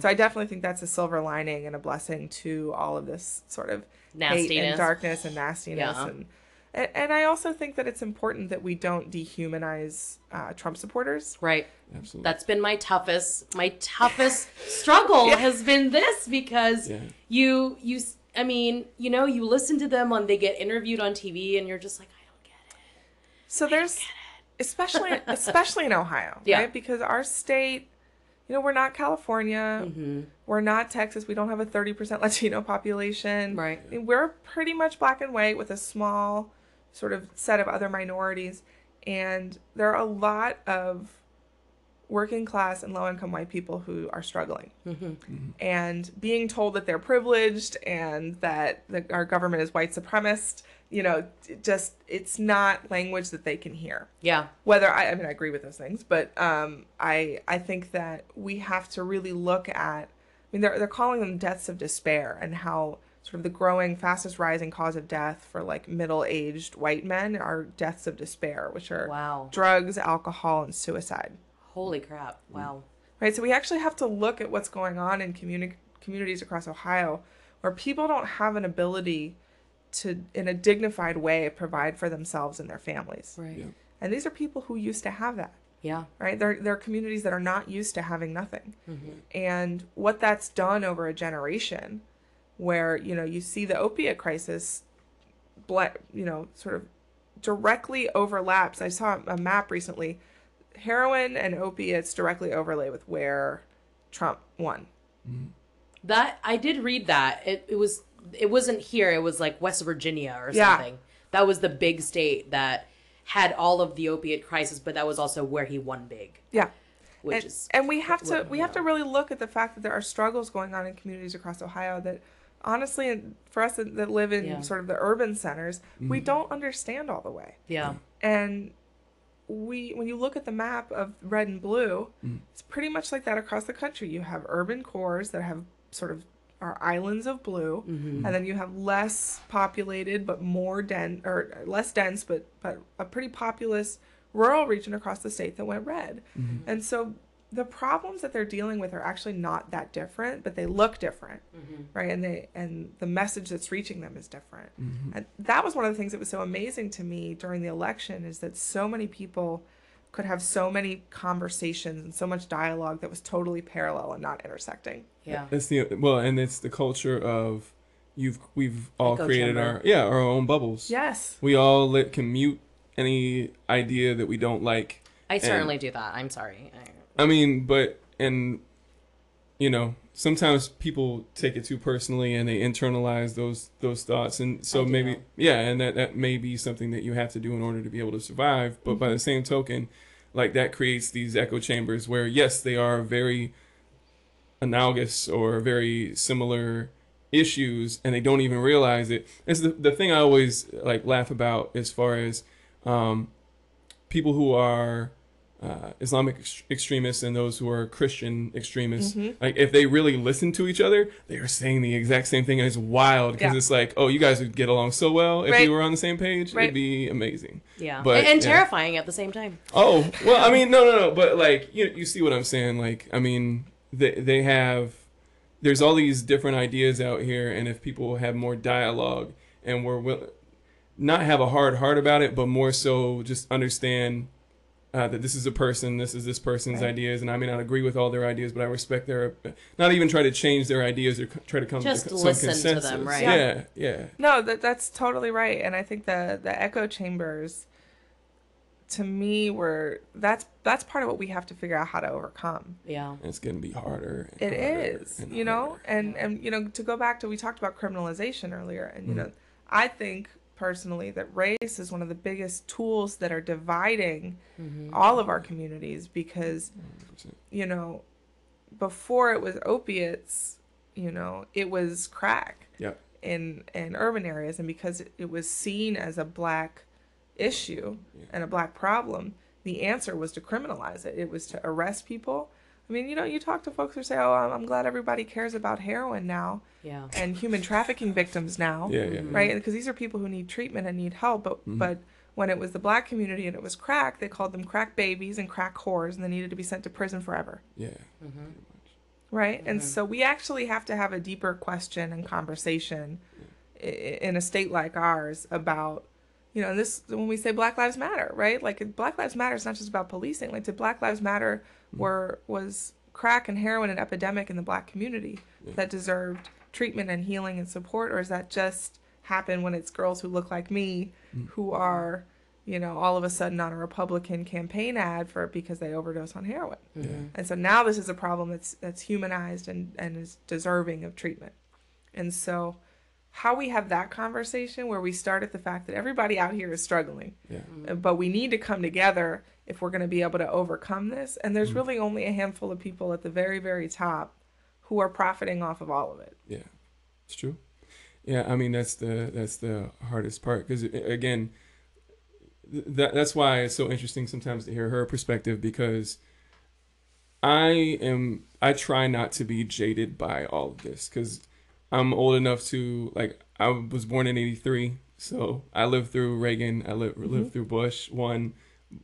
so i definitely think that's a silver lining and a blessing to all of this sort of hate Nastiness. and darkness and nastiness Yeah. and and, and I also think that it's important that we don't dehumanize uh, Trump supporters. Right. Absolutely. That's been my toughest my toughest struggle has been this because Yeah. you you I mean, you know, you listen to them on they get interviewed on TV and you're just like, I don't get it. So there's, especially especially in Ohio, Yeah. right? Because our state, you know, we're not California, Mm-hmm. we're not Texas. We don't have a thirty percent Latino population. Right. I mean, We're pretty much black and white with a small sort of set of other minorities, and there are a lot of working class and low income white people who are struggling and being told that they're privileged and that the, our government is white supremacist you know just it's not language that they can hear Yeah. whether I, I mean I agree with those things, but um, I I think that we have to really look at. I mean, they're they're calling them deaths of despair, and how sort of the growing fastest rising cause of death for like middle aged white men are deaths of despair, which are Wow. drugs, alcohol, and suicide. Holy crap. Wow. Right, so we actually have to look at what's going on in communi- communities across Ohio, where people don't have an ability to, in a dignified way, provide for themselves and their families. Right. Yeah. And these are people who used to have that. Yeah. right? There, there are communities that are not used to having nothing. Mm-hmm. And what that's done over a generation, where, you know, you see the opiate crisis, ble- you know, sort of directly overlaps. I saw a map recently. Heroin and opiates directly overlay with where Trump won. Mm-hmm. That I did read that. It it was it wasn't here, it was like West Virginia or Yeah. something. That was the big state that had all of the opiate crisis, but that was also where he won big. Yeah. Which and, is and we have to we have to really look at the fact that there are struggles going on in communities across Ohio that honestly for us that that live in Yeah. sort of the urban centers we mm-hmm. don't understand all the way yeah. and we when you look at the map of red and blue mm. it's pretty much like that across the country you have urban cores that have sort of are islands of blue mm-hmm. and then you have less populated but more dense or less dense but but a pretty populous rural region across the state that went red. Mm-hmm. And so the problems that they're dealing with are actually not that different but they look different mm-hmm. right? And they and the message that's reaching them is different. And that was one of the things that was so amazing to me during the election is that so many people could have so many conversations and so much dialogue that was totally parallel and not intersecting Yeah. It's the well, and it's the culture of you've we've all Echo created chamber. our yeah our own bubbles. yes We all let, can mute any idea that we don't like. I certainly do that. I'm sorry. I, I mean, but and you know sometimes people take it too personally and they internalize those those thoughts, and so maybe yeah, and that that may be something that you have to do in order to be able to survive. But by the same token, like that creates these echo chambers where yes, they are very analogous or very similar issues and they don't even realize it. It's the, the thing I always like laugh about as far as um, people who are uh, Islamic ex- extremists and those who are Christian extremists. Like if they really listen to each other, they are saying the exact same thing and it's wild because Yeah. it's like, oh, you guys would get along so well if Right. you were on the same page. Right. It'd be amazing. yeah. But, and, and yeah. terrifying at the same time. Oh well, I mean, no, no, no. But like, you you see what I'm saying? Like, I mean, they they have there's all these different ideas out here, and if people have more dialogue and we're will not have a hard heart about it, but more so just understand. Uh, that this is a person, this is this person's Right. ideas, and I may not agree with all their ideas, but I respect their. Not even try to change their ideas or c- try to come Just to some listen to them, consensus. right? Yeah, yeah, No, that that's totally right, and I think the the echo chambers to me we're that's that's part of what we have to figure out how to overcome Yeah. And it's gonna be harder. And it harder is and you know harder. and and you know to go back to we talked about criminalization earlier and you know i think personally that race is one of the biggest tools that are dividing mm-hmm. all of our communities because 100%. you know before it was opiates you know it was crack Yep. in in urban areas. And because it, it was seen as a black issue and a black problem the answer was to criminalize it. It was to arrest people i mean you know you talk to folks who say oh i'm I'm glad everybody cares about heroin now Yeah. and human trafficking victims now Yeah, yeah. Mm-hmm. right because these are people who need treatment and need help but mm-hmm. but when it was the black community and it was crack they called them crack babies and crack whores and they needed to be sent to prison forever Yeah. Mm-hmm. right? And so we actually have to have a deeper question and conversation i- in a state like ours about, you know, this when we say Black Lives Matter, right? Like Black Lives Matter is not just about policing. Like did Black Lives Matter were was crack and heroin an epidemic in the black community that deserved treatment and healing and support, or is that just happen when it's girls who look like me mm. who are you know, all of a sudden on a Republican campaign ad for because they overdose on heroin. And so now this is a problem that's that's humanized and, and is deserving of treatment. And so how we have that conversation where we start at the fact that everybody out here is struggling, Yeah. but we need to come together if we're going to be able to overcome this. And there's mm. really only a handful of people at the very, very top who are profiting off of all of it. Yeah, it's true. Yeah, I mean that's the that's the hardest part because again, that that's why it's so interesting sometimes to hear her perspective because I am I try not to be jaded by all of this because I'm old enough to like I was born in '83, so I lived through Reagan, I lived lived through Bush one,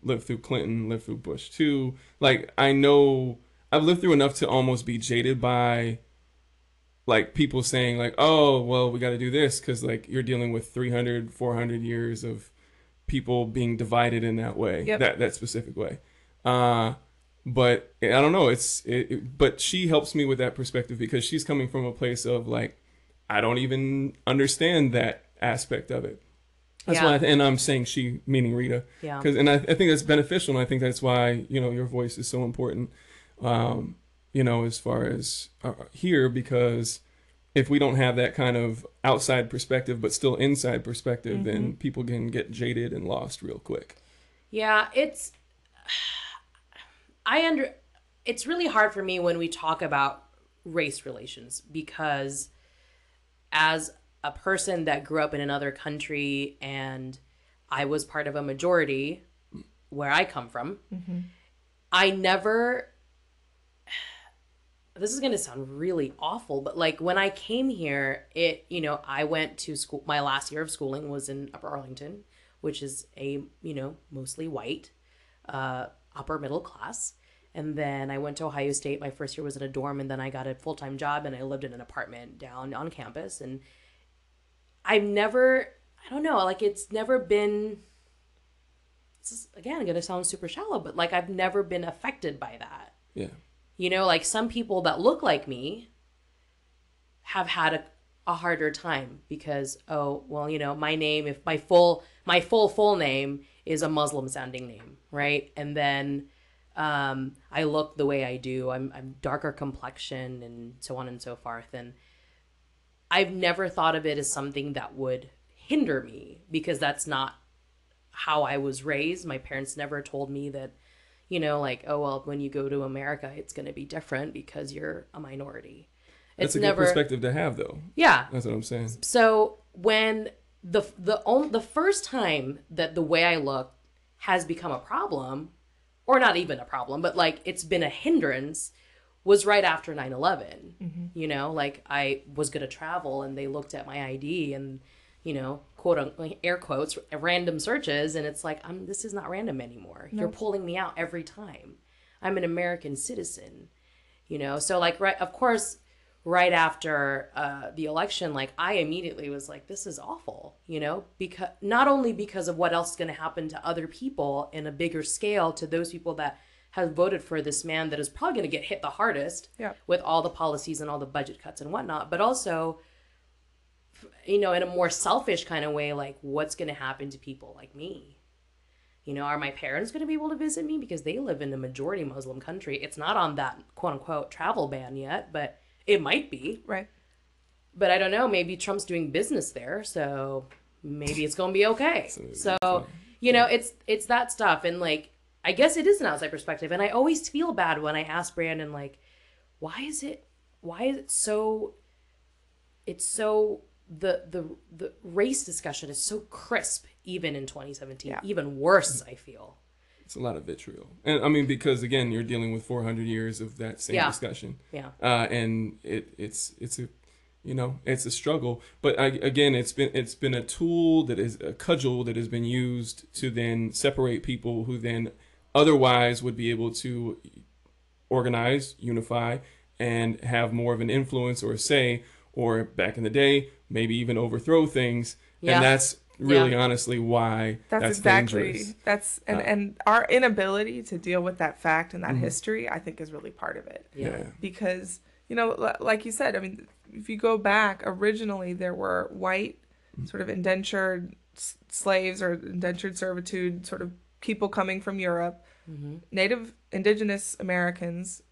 lived through Clinton, lived through Bush two. Like I know I've lived through enough to almost be jaded by like people saying like oh well we got to do this because like you're dealing with 300 400 years of people being divided in that way Yep. that that specific way uh but i don't know it's it, it- but she helps me with that perspective because she's coming from a place of like i don't even understand that aspect of it that's Yeah. why I, and i'm saying she meaning rita Yeah. because and I, I think that's beneficial and i think that's why you know your voice is so important um you know as far as uh, here because if we don't have that kind of outside perspective but still inside perspective then people can get jaded and lost real quick Yeah, it's I under it's really hard for me when we talk about race relations because as a person that grew up in another country and I was part of a majority where I come from, I never this is going to sound really awful, but like when I came here, it, you know, I went to school, my last year of schooling was in Upper Arlington, which is a, you know, mostly white, uh, upper middle class. And then I went to Ohio State. My first year was in a dorm, and then I got a full time job and I lived in an apartment down on campus. And I've never, I don't know, like it's never been, this is again going to sound super shallow, but like I've never been affected by that. yeah. You know, like some people that look like me have had a, a harder time because oh well you know my name if my full my full full name is a Muslim sounding name right? And then um, I look the way I do. I'm I'm darker complexion and so on and so forth. And I've never thought of it as something that would hinder me because that's not how I was raised my parents never told me that you know, like, oh well, when you go to America, it's going to be different because you're a minority. that's It's a never, good perspective to have though yeah. that's what i'm saying So when the the on, the first time that the way I look has become a problem, or not even a problem, but like it's been a hindrance, was right after 9-11. You know, like I was going to travel and they looked at my ID and you know, quote unquote, air quotes, random searches, and it's like, I'm this is not random anymore. You're pulling me out every time. I'm an American citizen, you know. So like, right, of course, right after uh, the election, like I immediately was like, this is awful, you know, because not only because of what else is going to happen to other people in a bigger scale to those people that have voted for this man that is probably going to get hit the hardest Yeah. with all the policies and all the budget cuts and whatnot, but also you know, in a more selfish kind of way, like what's going to happen to people like me? You know, are my parents going to be able to visit me because they live in a majority Muslim country? It's not on that quote unquote travel ban yet, but it might be. Right. But I don't know. Maybe Trump's doing business there, so maybe it's going to be okay. So, you know, it's it's that stuff, and like I guess it is an outside perspective, and I always feel bad when I ask Brandon like, why is it why is it so it's so the the the race discussion is so crisp even in 2017 Yeah. even worse i feel It's a lot of vitriol, and I mean because again, you're dealing with 400 years of that same Yeah. discussion. yeah uh, and it it's it's a you know it's a struggle but I, again it's been it's been a tool that is a cudgel that has been used to then separate people who then otherwise would be able to organize unify and have more of an influence or a say or back in the day maybe even overthrow things. Yeah. and that's really Yeah. honestly why That's, that's, exactly dangerous. that's and Uh, and our inability to deal with that fact and that history, I think, is really part of it. yeah, yeah. Because you know like you said i mean if you go back originally there were white sort of indentured s- slaves or indentured servitude sort of people coming from europe Mm-hmm. native indigenous americans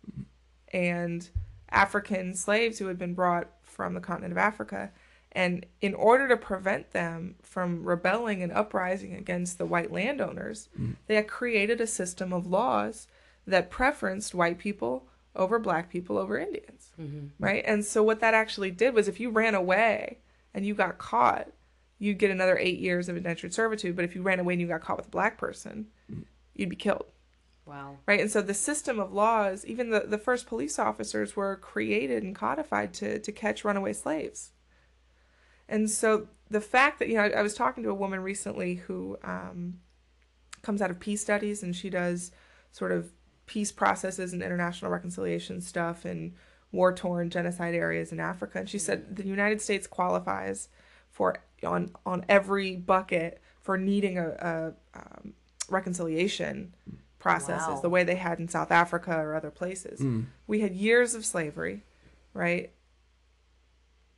and african slaves who had been brought from the continent of africa. And in order to prevent them from rebelling and uprising against the white landowners mm-hmm. they had created a system of laws that preferenced white people over black people over Indians, mm-hmm. right? And so what that actually did was if you ran away and you got caught, you'd get another eight years of indentured servitude. But if you ran away and you got caught with a black person, you'd be killed, wow right? And so the system of laws, even the, the first police officers were created and codified to, to catch runaway slaves. And so the fact that, you know, I, I was talking to a woman recently who um, comes out of peace studies and she does sort of peace processes and international reconciliation stuff in war torn genocide areas in Africa. And she said the United States qualifies for on on every bucket for needing a, a um, reconciliation processes Wow. the way they had in South Africa or other places. Hmm. We had years of slavery, right?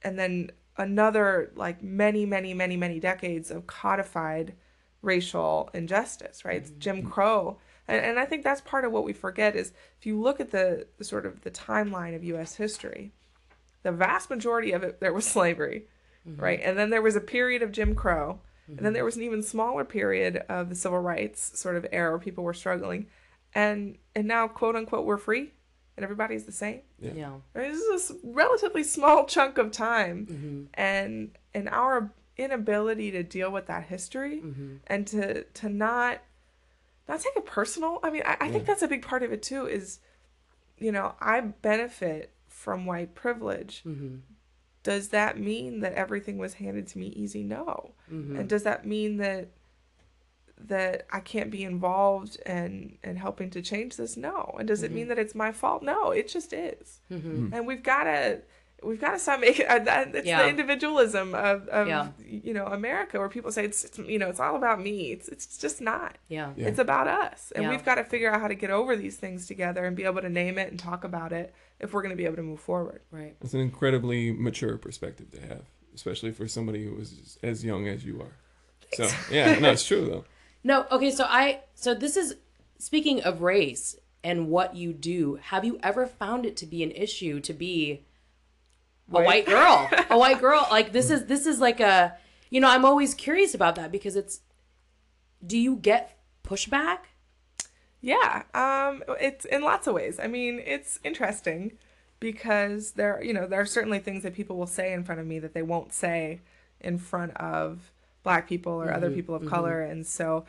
And then another like many many many many decades of codified racial injustice, right? It's Jim hmm. Crow. And, and I think that's part of what we forget is if you look at the, the sort of the timeline of US history, the vast majority of it there was slavery, mm-hmm. right? And then there was a period of Jim Crow, and then there was an even smaller period of the civil rights sort of era where people were struggling. And and now quote unquote we're free and everybody's the same. Yeah. yeah Right? This is a relatively small chunk of time, mm-hmm. and and our inability to deal with that history mm-hmm. and to to not not take it personal. I mean, I, I think that's a big part of it too. Is you know I benefit from white privilege. Mm-hmm. Does that mean that everything was handed to me easy? No. Mm-hmm. And does that mean that that I can't be involved and and helping to change this? No. And does it mean mm-hmm. that it's my fault? No. It just is. Mm-hmm. Mm. And we've got to we've got to stop making uh, that. It's Yeah. the individualism of, of Yeah. you know America, where people say it's, it's you know it's all about me. It's it's just not. yeah Yeah. It's about us, and Yeah. we've got to figure out how to get over these things together and be able to name it and talk about it if we're going to be able to move forward. right it's an incredibly mature perspective to have especially for somebody who was as young as you are so yeah no it's true though No, okay, so I so this is speaking of race and what you do. Have you ever found it to be an issue to be a White. girl? a white girl like this is this is like a you know, I'm always curious about that because it's do you get pushback? Yeah, um, it's in lots of ways. I mean, it's interesting because there, you know, there are certainly things that people will say in front of me that they won't say in front of black people or other people of color, and so.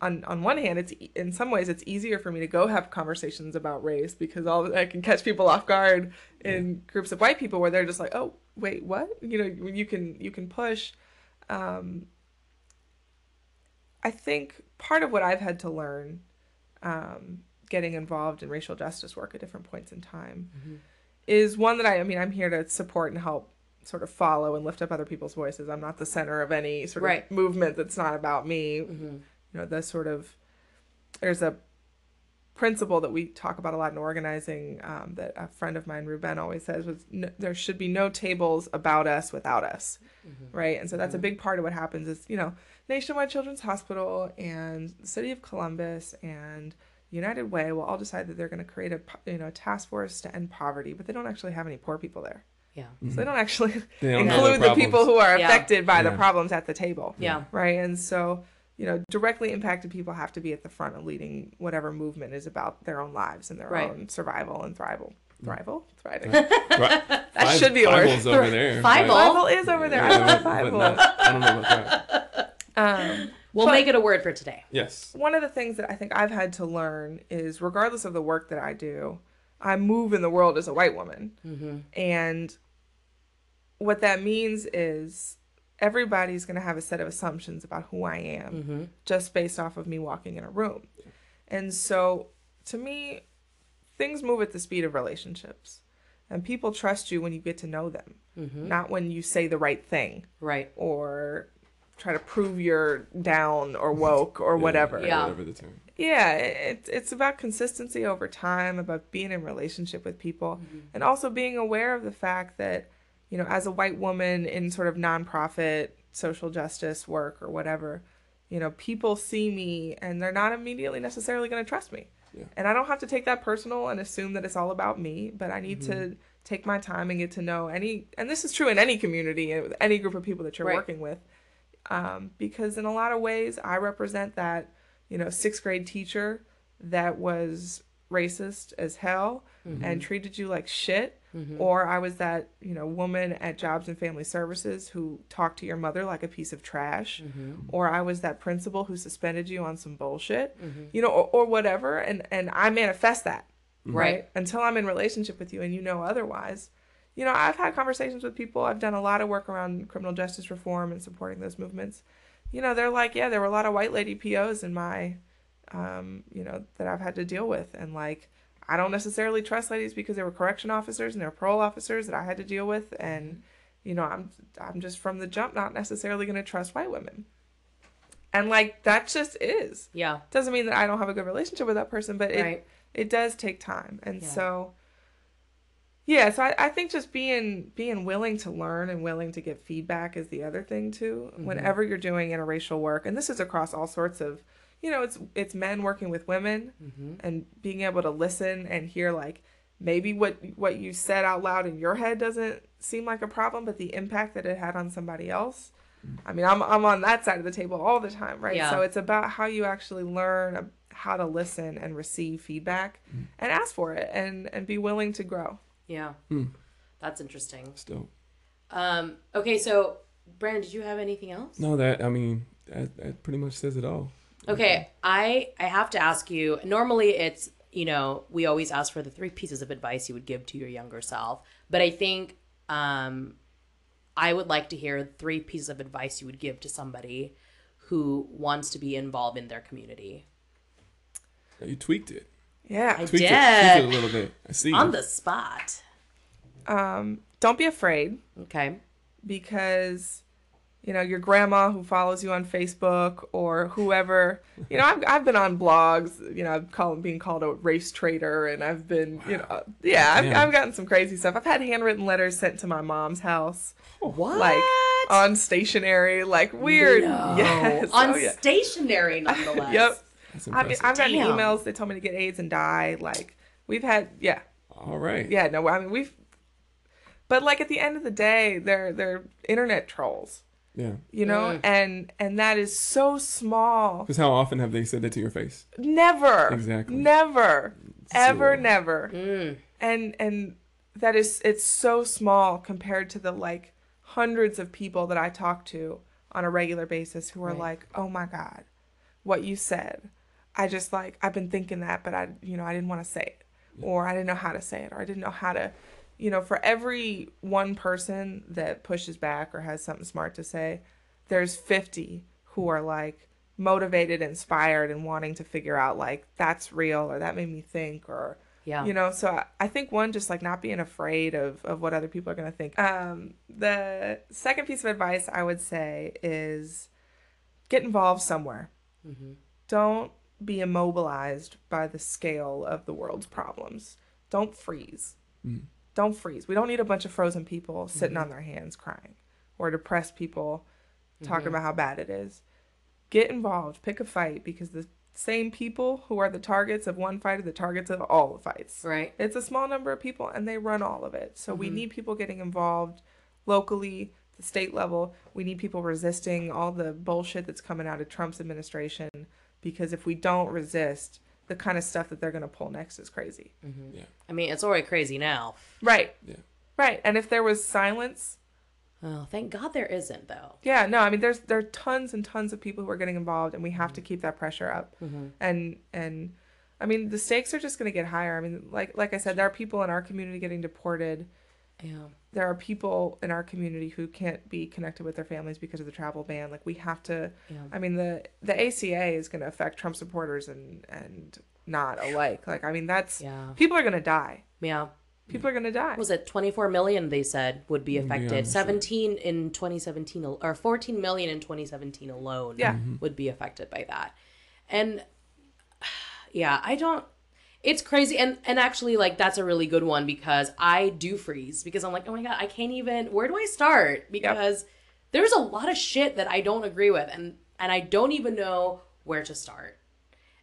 On, on one hand, it's in some ways it's easier for me to go have conversations about race because all I can catch people off guard in groups of white people where they're just like, oh wait, what? You know, you can you can push. Um, I think part of what I've had to learn um, getting involved in racial justice work at different points in time is one that I, I mean, I'm here to support and help sort of follow and lift up other people's voices. I'm not the center of any sort of movement that's not about me. You know, the sort of, there's a principle that we talk about a lot in organizing um, that a friend of mine, Ruben, always says was no, there should be no tables about us without us, mm-hmm. right? And so that's a mm-hmm. big part of what happens is you know Nationwide Children's Hospital and the City of Columbus and United Way will all decide that they're going to create a you know a task force to end poverty, but they don't actually have any poor people there. Yeah. So they don't mm-hmm. actually They don't include the the people who are Yeah. affected by the problems at the table. Yeah. Right. And so, you know, directly impacted people have to be at the front of leading whatever movement is about their own lives and their Right. own survival and thrival. Thrival? Thriving. Right. That should be a word. Over there. Five- Thrival is over there. I Yeah, love but- but Thrival. not- I don't know about that. Um, We'll But- make it a word for today. Yes. one of the things that I think I've had to learn is regardless of the work that I do, I move in the world as a white woman. Mm-hmm. And what that means is everybody's going to have a set of assumptions about who I am Mm-hmm. just based off of me walking in a room. And so to me, things move at the speed of relationships. And people trust you when you get to know them, Mm-hmm. not when you say the right thing Right. or try to prove you're down or woke or whatever. Yeah. Whatever the term. Yeah, it, it's about consistency over time, about being in relationship with people, and also being aware of the fact that, you know, as a white woman in sort of nonprofit social justice work or whatever, you know, people see me and they're not immediately necessarily going to trust me. Yeah. And I don't have to take that personal and assume that it's all about me, but I need to mm-hmm. take my time and get to know any, and this is true in any community uh, with any group of people that you're Right. working with, um, because in a lot of ways I represent that you know, sixth grade teacher that was racist as hell mm-hmm. and treated you like shit. Mm-hmm. Or I was that, you know, woman at Jobs and Family Services who talked to your mother like a piece of trash. Mm-hmm. Or I was that principal who suspended you on some bullshit, mm-hmm. you know, or, or whatever. And, and I manifest that, right? Until I'm in relationship with you and you know otherwise. You know, I've had conversations with people. I've done a lot of work around criminal justice reform and supporting those movements you know, they're like, yeah, there were a lot of white lady POs in my, um, you know, that I've had to deal with. And like, I don't necessarily trust ladies because they were correction officers and they were parole officers that I had to deal with. And, you know, I'm, I'm just from the jump not necessarily going to trust white women. And like, that just is. Yeah. Doesn't mean that I don't have a good relationship with that person, but it, Right. it does take time. And Yeah. so, yeah, so I, I think just being being willing to learn and willing to get feedback is the other thing too. Mm-hmm. Whenever you're doing interracial work, and this is across all sorts of, you know, it's it's men working with women, Mm-hmm. and being able to listen and hear like maybe what what you said out loud in your head doesn't seem like a problem, but the impact that it had on somebody else. I mean, I'm I'm on that side of the table all the time, right? Yeah. So it's about how you actually learn how to listen and receive feedback and ask for it and and be willing to grow. Yeah. Hmm. That's interesting. Still. Um, okay, so Brandon, did you have anything else? No, that I mean that, that pretty much says it all. Okay, I I have to ask you. Normally, it's you know we always ask for the three pieces of advice you would give to your younger self, but I think um, I would like to hear three pieces of advice you would give to somebody who wants to be involved in their community. You tweaked it. Yeah. I Tweaked did it. Tweaked it a little bit. I see. on the spot. Um, don't be afraid Okay. because you know your grandma who follows you on Facebook or whoever. You know, I've I've been on blogs. You know, I've called being called a race traitor, and I've been you know uh, yeah, I've, I've gotten some crazy stuff. I've had handwritten letters sent to my mom's house. What? like on stationery, like weird. No. Yes. on oh, yeah. stationery, nonetheless. Yep. I mean, I've gotten Damn. emails. They told me to get AIDS and die. Like we've had, yeah, all right. yeah. No, I mean we've. But like at the end of the day, they're they're internet trolls, Yeah. you know, Mm. and and that is so small. Because how often have they said that to your face? Never, Exactly. never, ever, never. Mm. and and that is it's so small compared to the like hundreds of people that I talk to on a regular basis who are Right. like, "Oh my god, what you said. I just like I've been thinking that, but I you know, I didn't want to say it or I didn't know how to say it or I didn't know how to you know, for every one person that pushes back or has something smart to say, there's 50 who are like motivated, inspired and wanting to figure out like that's real or that made me think or Yeah. you know so I, I think one just like not being afraid of of what other people are going to think um the second piece of advice i would say is get involved somewhere Mhm. don't be immobilized by the scale of the world's problems don't freeze Mm. Don't freeze we don't need a bunch of frozen people sitting mm-hmm. on their hands crying or depressed people talking mm-hmm. about how bad it is get involved, pick a fight because the same people who are the targets of one fight are the targets of all the fights. Right. It's a small number of people and they run all of it. So we mm-hmm. need people getting involved locally, the state level. We need people resisting all the bullshit that's coming out of Trump's administration because if we don't resist, the kind of stuff that they're going to pull next is crazy. Mm-hmm. Yeah, I mean, it's already crazy now. Right. Yeah. Right. And if there was silence, Oh, thank God there isn't though. yeah, no, I mean there's there are tons and tons of people who are getting involved and we have to mm-hmm. keep that pressure up. Mm-hmm. And and I mean the stakes are just going to get higher. I mean like like I said there are people in our community getting deported. Yeah. there are people in our community who can't be connected with their families because of the travel ban. Like we have to. Yeah. I mean the the ACA is going to affect Trump supporters and and not alike. Like I mean that's Yeah. people are going to die. Yeah. People are going to die. What was it 24 million they said would be Would be affected sure. 17 in 2017 or 14 million in 2017 alone Yeah. Mm-hmm. would be affected by that and yeah i don't it's crazy and and actually like that's a really good one because i do freeze because i'm like oh my god i can't even where do i start? Because there's a lot of shit that i don't agree with and and i don't even know where to start.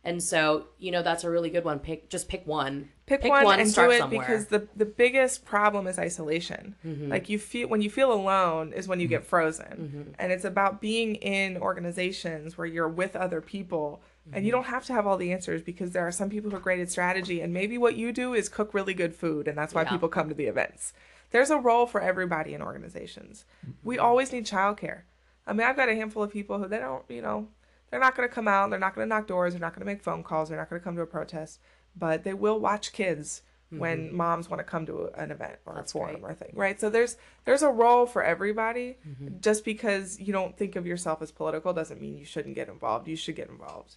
And so you know that's a really good one. Pick just pick one. Pick, one, and start do it somewhere. because the the biggest problem is isolation. Mm-hmm. Like you feel when you feel alone is when you mm-hmm. get frozen, mm-hmm. and it's about being in organizations where you're with other people. And you don't have to have all the answers because there are some people who are great at strategy, and maybe what you do is cook really good food, and that's why Yeah. people come to the events. There's a role for everybody in organizations. We mm-hmm. always need childcare. I mean, I've got a handful of people who they don't, you know, they're not going to come out, they're not going to knock doors, they're not going to make phone calls, they're not going to come to a protest, but they will watch kids when moms want to come to an event or That's a forum great. or a thing, right? So there's there's a role for everybody. Just because you don't think of yourself as political doesn't mean you shouldn't get involved. You should get involved.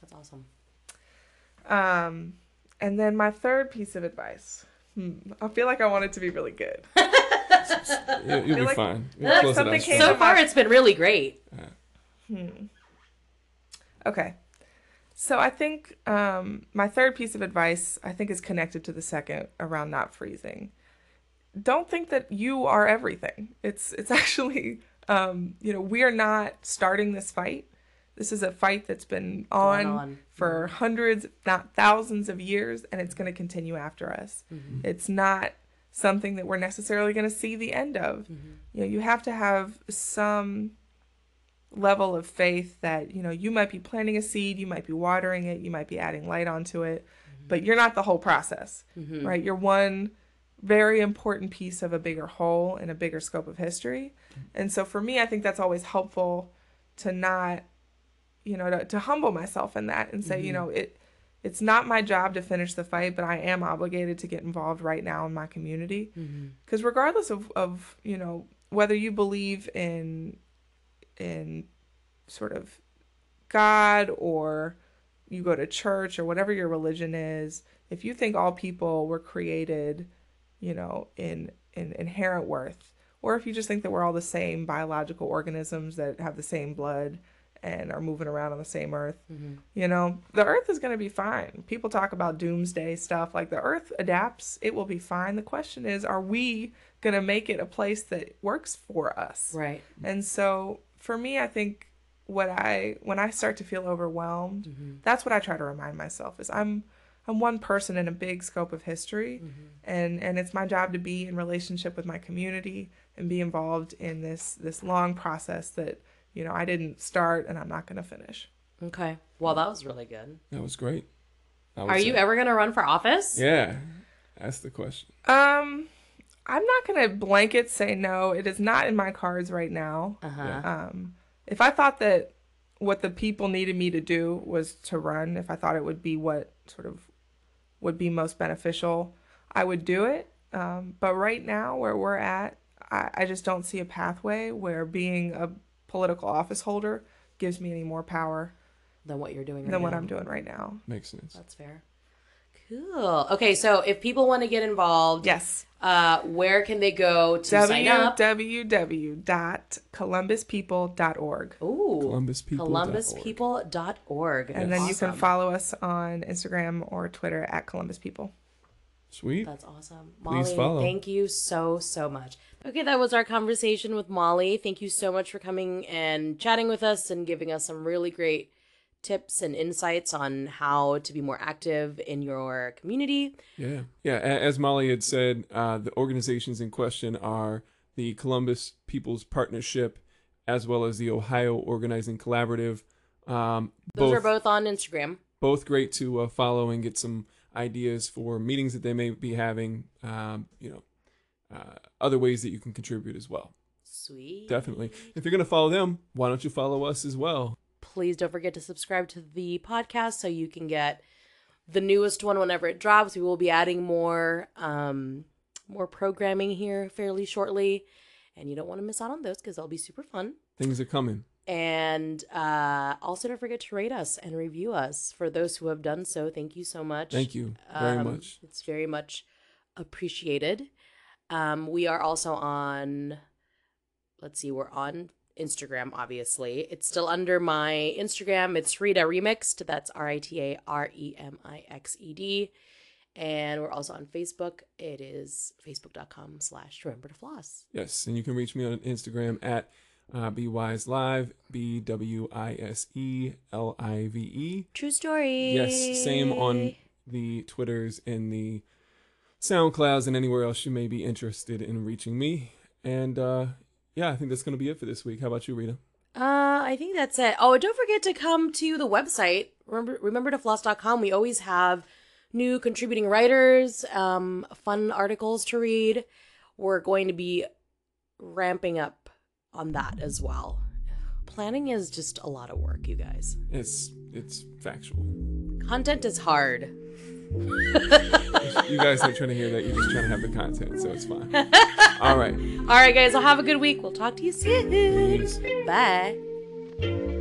that's awesome Um, and then my third piece of advice. Hmm, I feel like I want it to be really good. You, will be like- fine. feel like something came so far my- it's been really great Okay. So I think um, my third piece of advice I think is connected to the second around not freezing. Don't think that you are everything. It's it's actually um, you know we are not starting this fight. This is a fight that's been on, on. for hundreds, not thousands of years, and it's going to continue after us. It's not something that we're necessarily going to see the end of. You know, you have to have some level of faith that you know you might be planting a seed you might be watering it you might be adding light onto it mm-hmm. but you're not the whole process mm-hmm. right? You're one very important piece of a bigger whole and a bigger scope of history. Mm-hmm. And so for me i think that's always helpful to not you know to, to humble myself in that and say you know it it's not my job to finish the fight but i am obligated to get involved right now in my community. Because regardless of, of you know whether you believe in in sort of God or you go to church or whatever your religion is, if you think all people were created, you know, in in inherent worth, or if you just think that we're all the same biological organisms that have the same blood and are moving around on the same earth, mm-hmm. you know, the earth is going to be fine. People talk about doomsday stuff like the earth adapts, it will be fine. The question is, are we going to make it a place that works for us? right And so for me, I think what I when I start to feel overwhelmed, that's what I try to remind myself is I'm I'm one person in a big scope of history. And and it's my job to be in relationship with my community and be involved in this this long process that you know I didn't start and I'm not going to finish. okay. Well that was really good. That was great. I would are you ever gonna run for office? Yeah, that's the question. Um I'm not going to blanket say no. It is not in my cards right now. uh-huh Um, if I thought that what the people needed me to do was to run, if I thought it would be what sort of would be most beneficial, I would do it. Um, but right now, where we're at, I, I just don't see a pathway where being a political office holder gives me any more power than what you're doing right than what. I'm doing right now. Makes sense. that's fair cool okay so if people want to get involved Yes. uh where can they go to sign up www.columbuspeople.org. Ooh, ColumbusPeople.org. columbuspeople.org And then you can follow us on Instagram or Twitter at Columbus People. Sweet. That's awesome. Please Molly, follow. thank you so, so much. Okay, that was our conversation with Molly. Thank you so much for coming and chatting with us and giving us some really great tips and insights on how to be more active in your community. Yeah, yeah. As Molly had said, uh, the organizations in question are the Columbus People's Partnership, as well as the Ohio Organizing Collaborative. Um, Those are both on Instagram. both great to uh, follow and get some ideas for meetings that they may be having. Um, you know, uh, other ways that you can contribute as well. Sweet. Definitely. If you're gonna follow them, why don't you follow us as well? Please don't forget to subscribe to the podcast so you can get the newest one whenever it drops. We will be adding more um more programming here fairly shortly. And you don't want to miss out on those because they'll be super fun. Things are coming. And uh, also, don't forget to rate us and review us. For those who have done so, thank you so much. Thank you very Um, much. It's very much appreciated. Um, we are also on, let's see, we're on Instagram, obviously. It's still under my Instagram. It's Rita Remixed. That's R I T A R E M I X E D. And we're also on Facebook. It is facebook.com slash remember to floss. Yes, and you can reach me on Instagram at uh, Wise Live, B W I S E L I V E. True story. Yes, same on the Twitters and the SoundClouds and anywhere else you may be interested in reaching me. And uh, yeah, I think that's going to be it for this week. How about you, Rita? Uh, I think that's it. Oh, and don't forget to come to the website. Remember, remember to floss.com. We always have new contributing writers, um, fun articles to read. We're going to be ramping up on that as well. Planning is just a lot of work, you guys. It's it's factual. Content is hard. You guys aren't trying to hear that. You're just trying to have the content, so it's fine. All right. All right, guys. Well, have a good week. We'll talk to you soon. Bye.